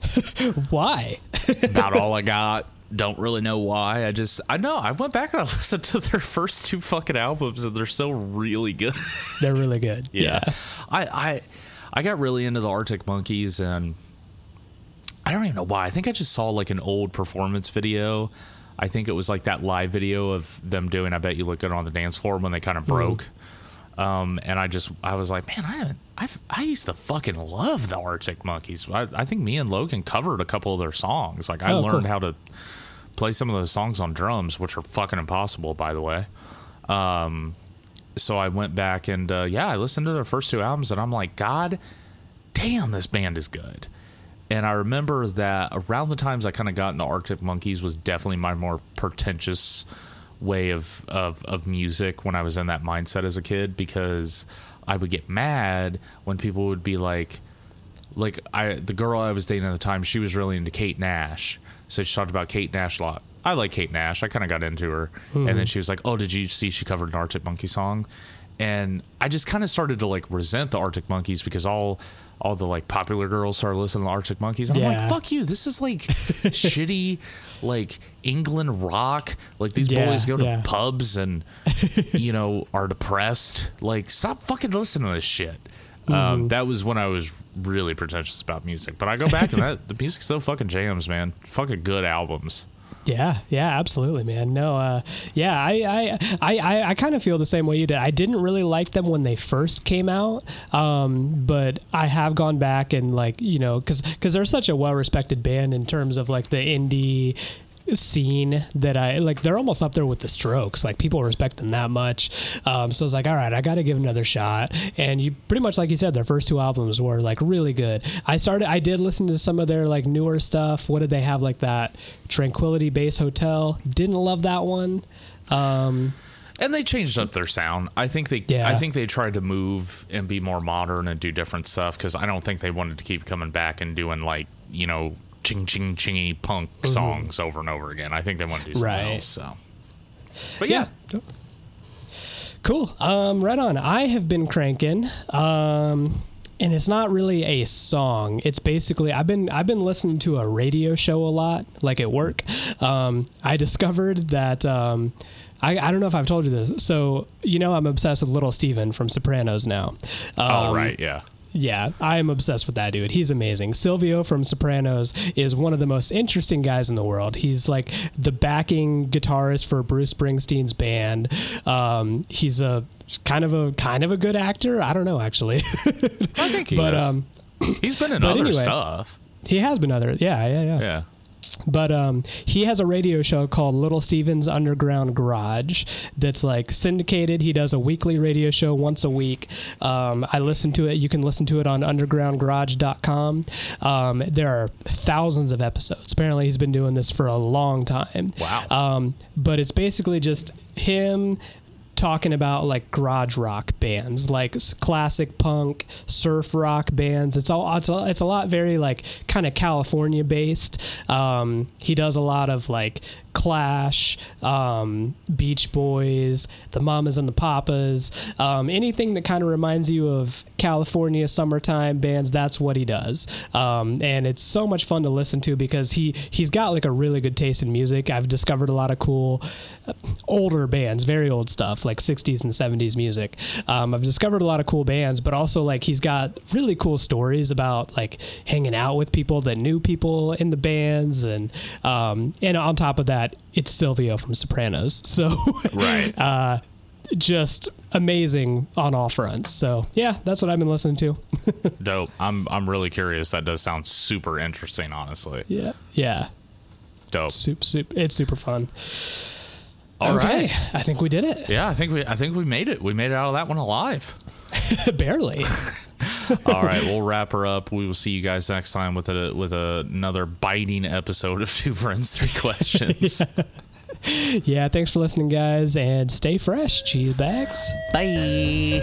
Why? About all I got. Don't really know why. I just I know I went back and I listened to their first two fucking albums and they're still really good. They're really good. yeah. I I I got really into the Arctic Monkeys and I don't even know why. I think I just saw like an old performance video. I think it was like that live video of them doing I bet you look good on the dance floor when they kind of broke. Um, and I just I was like, man, I haven't I've I used to fucking love the Arctic Monkeys. I, I think me and Logan covered a couple of their songs. Like I Oh, learned cool. how to play some of those songs on drums, which are fucking impossible, by the way. Um, so I went back and uh, yeah, I listened to their first two albums, and I'm like, God damn, this band is good. And I remember that around the times I kind of got into Arctic Monkeys was definitely my more pretentious way of, of of music when I was in that mindset as a kid because I would get mad when people would be like like I the girl I was dating at the time, she was really into Kate Nash. So she talked about Kate Nash a lot. I like Kate Nash. I kind of got into her. And then hmm. she was like, "Oh, did you see she covered an Arctic Monkey song?" And I just kind of started to like resent the Arctic Monkeys because all all the like popular girls started listening to Arctic Monkeys. And I'm like, "Fuck you. This is like shitty like England rock. Like these Yeah, boys go to yeah. pubs and you know are depressed. Like stop fucking listening to this shit." Mm-hmm. Um, that was when I was really pretentious about music. But I go back and that the music still fucking jams, man. Fucking good albums. Yeah, yeah, absolutely, man. No, uh, yeah, I, I, I, I, kind of feel the same way you did. I didn't really like them when they first came out, um, but I have gone back and like you know, because because they're such a well respected band in terms of like the indie scene that I like. They're almost up there with the Strokes. Like people respect them that much. Um, so I was like, all right, I got to give another shot. And you pretty much like you said, their first two albums were like really good. I started. I did listen to some of their like newer stuff. What did they have like that Tranquility Base Hotel? Didn't love that one. Um, And they changed up their sound. I think they Yeah. I think they tried to move and be more modern and do different stuff cuz I don't think they wanted to keep coming back and doing like, you know, ching ching chingy punk songs over and over again. I think they want to do something Mm-hmm. Right. else, so. But yeah, Cool. Um, right on. I have been cranking. Um, and it's not really a song. It's basically I've been I've been listening to a radio show a lot, like at work. Um, I discovered that um, I, I don't know if I've told you this. So you know I'm obsessed with Little Steven from Sopranos now. Um, right yeah. Yeah, I am obsessed with that dude. He's amazing. Silvio from Sopranos is one of the most interesting guys in the world. He's like the backing guitarist for Bruce Springsteen's band. Um, he's a kind of a kind of a good actor. I don't know actually, I think he but is. um, he's been in other anyway. stuff. he has been other. Yeah, yeah, yeah. Yeah. But um, he has a radio show called Little Steven's Underground Garage that's like syndicated. He does a weekly radio show once a week. Um, I listen to it. You can listen to it on undergroundgarage.com. Um, there are thousands of episodes. Apparently, he's been doing this for a long time. Wow. Um, but it's basically just him talking about like garage rock bands, like classic punk, surf rock bands. It's all it's a, it's a lot very like kind of California based. Um, he does a lot of like Clash, um, Beach Boys, the Mamas and the Papas, um, anything that kind of reminds you of California summertime bands. That's what he does, um, and it's so much fun to listen to because he he's got like a really good taste in music. I've discovered a lot of cool uh, older bands, very old stuff like 60s and 70s music. Um, I've discovered a lot of cool bands, but also like he's got really cool stories about like hanging out with people that knew people in the bands, and um, and on top of that, it's Silvio from Sopranos, so Right. uh, just amazing on all fronts. So yeah, that's what I've been listening to. Dope. I'm I'm really curious. That does sound super interesting, honestly. yeah, yeah, Dope. super, super, it's super fun. All okay, right. I think we did it. Yeah, I think we I think we made it. We made it out of that one alive. Barely. All right, we'll wrap her up. We will see you guys next time with a with a, another biting episode of Two Friends Three Questions. yeah, thanks for listening, guys, and stay fresh, cheese bags. Bye.